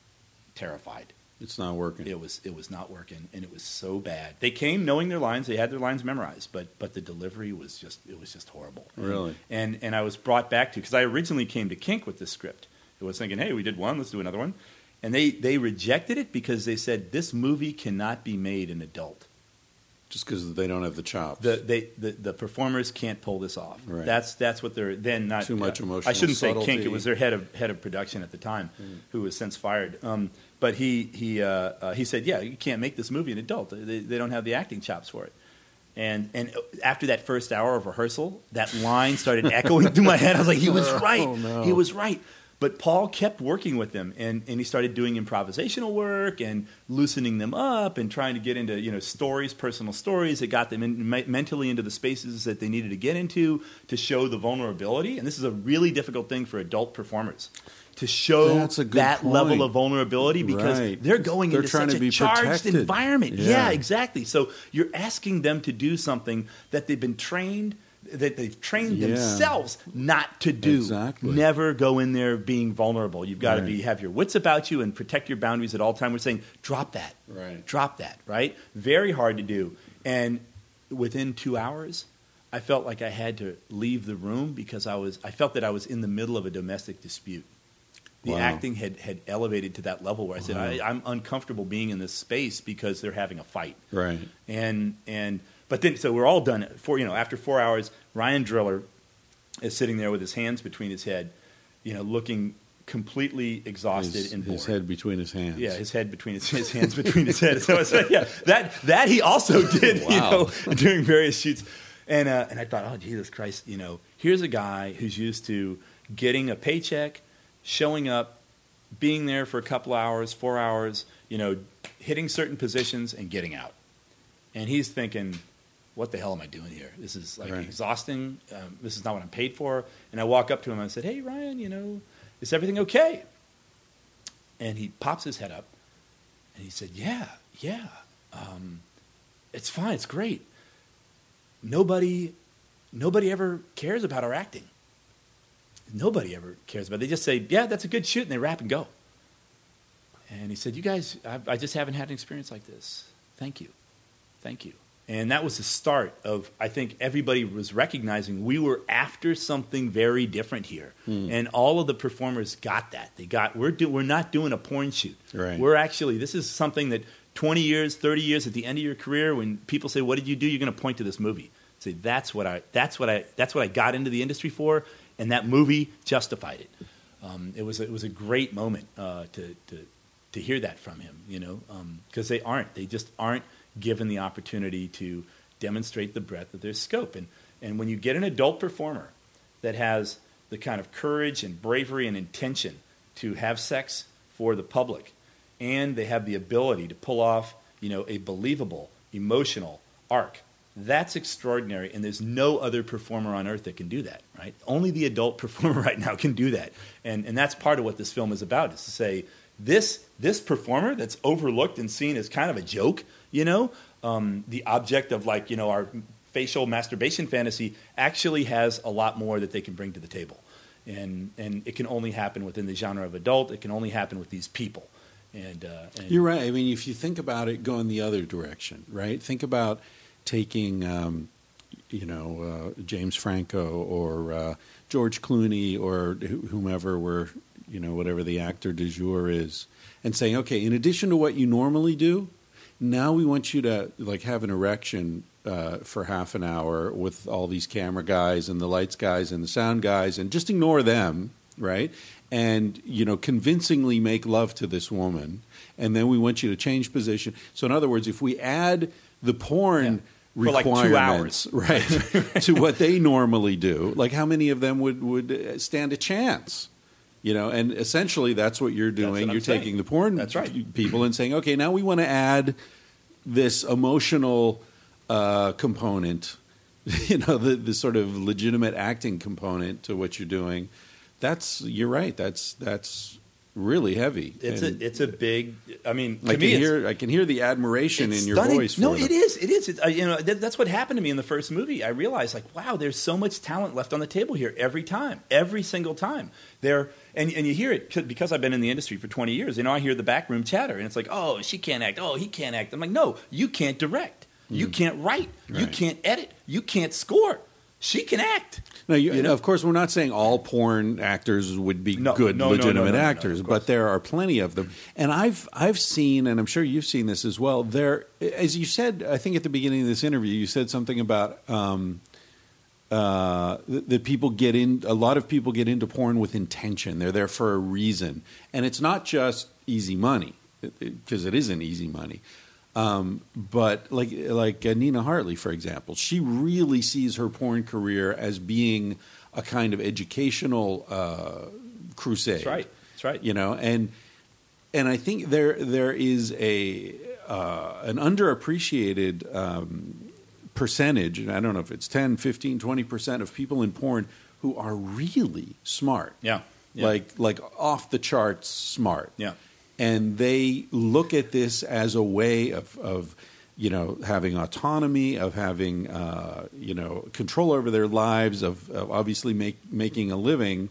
terrified. It's not working. It was it was not working, and it was so bad. They came knowing their lines; they had their lines memorized, but but the delivery was just it was just horrible. And- Really? And and I was brought back to because I originally came to Kink with this script. It was thinking, hey, we did one, let's do another one, and they they rejected it because they said this movie cannot be made an adult. Just because they don't have the chops. The, they, the the performers can't pull this off. Right. That's that's what they're then not Too much uh, emotional I shouldn't say subtlety. Kink. It was their head of head of production at the time, who was since fired. Um, but he he uh, uh, he said, yeah, you can't make this movie an adult. They, they don't have the acting chops for it. And and after that first hour of rehearsal, that line started echoing through my head. I was like, he was right. Oh, no. He was right. But Paul kept working with them, and, and he started doing improvisational work and loosening them up and trying to get into you know stories, personal stories that got them in, me- mentally into the spaces that they needed to get into to show the vulnerability. And this is a really difficult thing for adult performers to show That's a good that point. level of vulnerability because Right. they're going They're into such a charged protected. environment. Yeah. yeah, exactly. So you're asking them to do something that they've been trained that they've trained Yeah. themselves not to do. Exactly. Never go in there being vulnerable. You've got to be have your wits about you and protect your boundaries at all times. We're saying drop that. Right. Drop that, right? Very hard to do. And within 2 hours, I felt like I had to leave the room because I was I felt that I was in the middle of a domestic dispute. The Wow. acting had, had elevated to that level where I said, Wow. I, I'm uncomfortable being in this space because they're having a fight right. and and but then so we're all done for you know after four hours ryan driller is sitting there with his hands between his head you know looking completely exhausted His, and bored his head between his hands. yeah his head between his, his hands between his head so it's like, yeah that that he also did you Wow. know during various shoots and uh, and i thought oh jesus christ you know here's a guy who's used to getting a paycheck showing up being there for a couple hours four hours you know hitting certain positions and getting out and he's thinking, "What the hell am I doing here? This is like Right. exhausting. Um, this is not what I'm paid for." And I walk up to him and I said, "Hey, Ryan, you know, is everything okay?" And he pops his head up and he said, "Yeah, yeah, um, it's fine. It's great. Nobody, nobody ever cares about our acting. Nobody ever cares about. It. They just say, "Yeah, that's a good shoot," and they wrap and go." And he said, "You guys, I, I just haven't had an experience like this. Thank you." Thank you. And that was the start of, I think everybody was recognizing we were after something very different here. Hmm. And all of the performers got that. They got, we're, do, we're not doing a porn shoot. Right. We're actually, this is something that 20 years, 30 years at the end of your career, when people say, what did you do? You're going to point to this movie. Say, that's what I, that's what I, that's what I got into the industry for. And that movie justified it. Um, it was, it was a great moment uh, to, to, to hear that from him, you know, because they aren't. They just aren't given the opportunity to demonstrate the breadth of their scope. And, and when you get an adult performer that has the kind of courage and bravery and intention to have sex for the public, and they have the ability to pull off, you know, a believable, emotional arc, that's extraordinary. And there's no other performer on earth that can do that, right? Only the adult performer right now can do that. And, and that's part of what this film is about, is to say, this, this performer that's overlooked and seen as kind of a joke, you know, um, the object of like, you know, our facial masturbation fantasy actually has a lot more that they can bring to the table. And, and it can only happen within the genre of adult. It can only happen with these people. And, uh, and You're right. I mean, if you think about it, going the other direction, right? Think about taking, um, you know, uh, James Franco or uh, George Clooney or wh- whomever were, you know, whatever the actor du jour is, and saying, okay, in addition to what you normally do, now we want you to like have an erection uh, for half an hour with all these camera guys and the lights guys and the sound guys, and just ignore them. right? And you know, convincingly make love to this woman, and then we want you to change position. So, in other words, if we add the porn For like two requirements, right, to what they normally do, like how many of them would would stand a chance? You know, and essentially that's what you're doing. what you're saying. taking the porn That's right. people and saying, okay, now we want to add this emotional uh, component, you know, the, the sort of legitimate acting component to what you're doing. That's you're right. That's that's really heavy. It's And a it's a big. I mean, to I can me, it's, hear I can hear the admiration in your stunning. voice. No, it is. It is. It's, you know, that, that's what happened to me in the first movie. I realized, like, wow, there's so much talent left on the table here every time, every single time. There, and and you hear it because I've been in the industry for 20 years. You know, I hear the backroom chatter, and it's like, oh, she can't act. Oh, he can't act. I'm like, no, you can't direct. You can't write. You Hmm. Can't edit. You can't score. She can act. No, you, You know? of course, we're not saying all porn actors would be No, good, no, legitimate no, actors, but there are plenty of them. And I've I've seen, and I'm sure you've seen this as well. There, as you said, I think at the beginning of this interview, you said something about um, uh, that people get in. A lot of people get into porn with intention. They're there for a reason, and it's not just easy money because it isn't easy money. Um, but like like uh, Nina Hartley, for example, she really sees her porn career as being a kind of educational uh, crusade. That's right. That's right. You know, and and I think there there is a uh, an underappreciated um, percentage, and I don't know if it's 10, 15, 20 percent of people in porn who are really smart. Yeah. Yeah. Like like off the charts smart Yeah. And they look at this as a way of, of you know having autonomy, of having uh, you know control over their lives, of, of obviously make, making a living.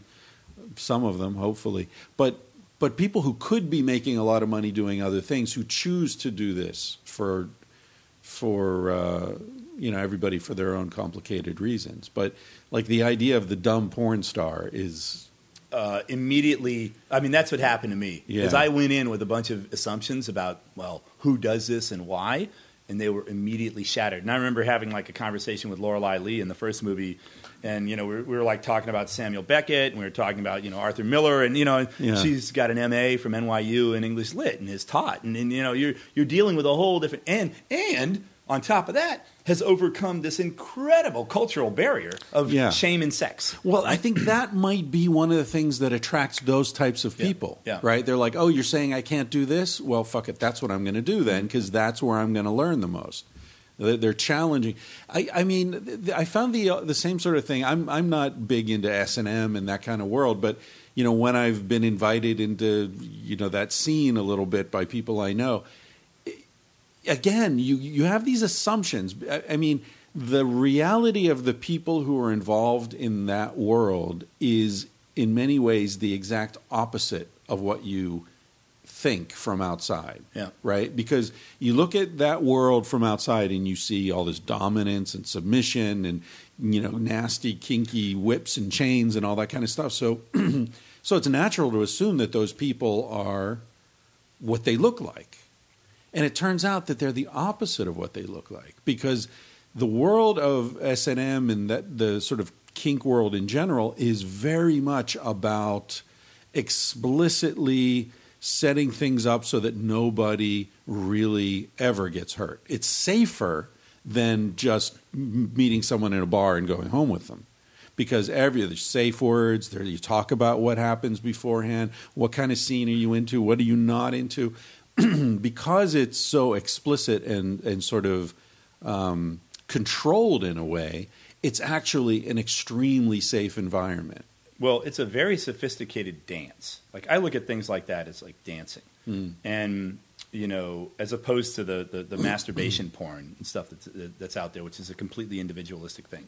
Some of them, hopefully, but but people who could be making a lot of money doing other things who choose to do this for for uh, you know everybody for their own complicated reasons. But like the idea of the dumb porn star is uh, immediately. I mean, that's what happened to me. Because Yeah. I went in with a bunch of assumptions about, well, who does this and why, and they were immediately shattered. And I remember having like a conversation with Lorelei Lee in the first movie, and you know, we were, we were like talking about Samuel Beckett, and we were talking about you know Arthur Miller, and you know, Yeah. she's got an MA from NYU in English Lit and is taught, and, and you know, you're you're dealing with a whole different and and on top of that has overcome this incredible cultural barrier of Yeah. shame and sex. Well, I think that might be one of the things that attracts those types of people. yeah. Right? They're like, oh, you're saying I can't do this? Well, fuck it. That's what I'm going to do then, because that's where I'm going to learn the most. They're challenging. I, I mean, I found the uh, the same sort of thing. I'm I'm not big into S and M and that kind of world, but you know, when I've been invited into you know that scene a little bit by people I know, again, you you have these assumptions. I, I mean, the reality of the people who are involved in that world is, in many ways, the exact opposite of what you think from outside. Yeah. Right? Because you look at that world from outside and you see all this dominance and submission and you know nasty kinky whips and chains and all that kind of stuff. So so it's natural to assume that those people are what they look like. And it turns out that they're the opposite of what they look like because the world of S&M and that the sort of kink world in general is very much about explicitly setting things up so that nobody really ever gets hurt. It's safer than just meeting someone in a bar and going home with them because every there's safe words there you talk about what happens beforehand what kind of scene are you into what are you not into because it's so explicit and and sort of um, controlled in a way it's actually an extremely safe environment Well, it's a very sophisticated dance. Like I look at things like that as like dancing, and you know, as opposed to the the, the masturbation porn and stuff that's that's out there, which is a completely individualistic thing.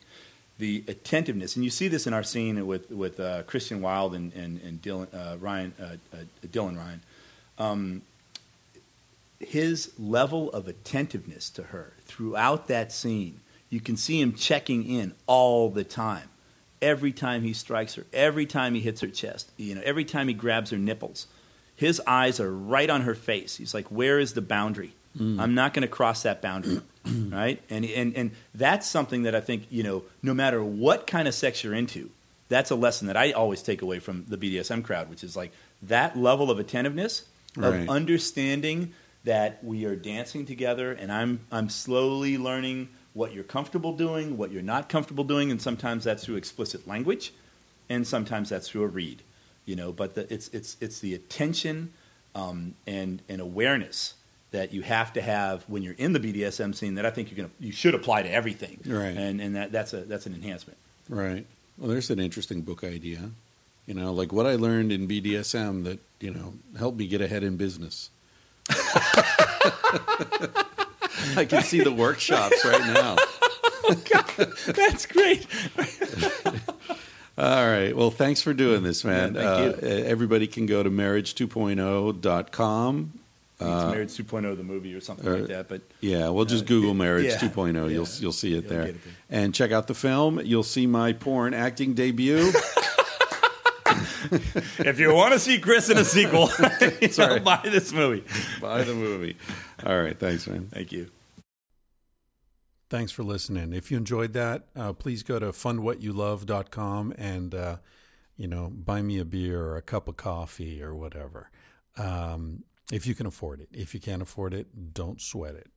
The attentiveness, and you see this in our scene with with uh, Christian Wilde and and, and Dylan uh, Ryan uh, uh, Dylan Ryan. Um, his level of attentiveness to her throughout that scene, you can see him checking in all the time. Every time he strikes her, every time he hits her chest, you know, every time he grabs her nipples, his eyes are right on her face. He's like, "Where is the boundary? Mm. I'm not going to cross that boundary." right? And and and that's something that I think, you know, no matter what kind of sex you're into, that's a lesson that I always take away from the BDSM crowd, which is like that level of attentiveness Right. of understanding that we are dancing together, and I'm I'm slowly learning what you're comfortable doing, what you're not comfortable doing, and sometimes that's through explicit language, and sometimes that's through a read, you know. But the, it's it's it's the attention um, and and awareness that you have to have when you're in the BDSM scene that I think you're gonna you should apply to everything, Right. And and that that's a that's an enhancement. Right. Well, there's an interesting book idea. You know, like what I learned in BDSM that, you know, helped me get ahead in business. I can see the workshops right now. oh, God, That's great. All right. Well, thanks for doing this, man. Yeah, thank Uh, everybody can go to marriage2.0.com. it's Marriage 2.0 the movie or something uh, like that, but Yeah, well, just Uh, Google it- Marriage yeah, 2.0. You'll you'll see it You'll there, it there. and check out the film. You'll see my porn acting debut. if you want to see Chris in a sequel, you know, Sorry. buy this movie. Buy the movie. All right, thanks, man. Thank you. Thanks for listening. If you enjoyed that, uh, please go to fundwhatyoulove.com and, uh, you know, buy me a beer or a cup of coffee or whatever. Um, if you can afford it. If you can't afford it, don't sweat it.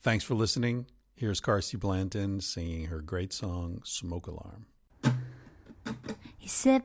Thanks for listening. Here's Carsie Blanton singing her great song, Smoke Alarm. He said,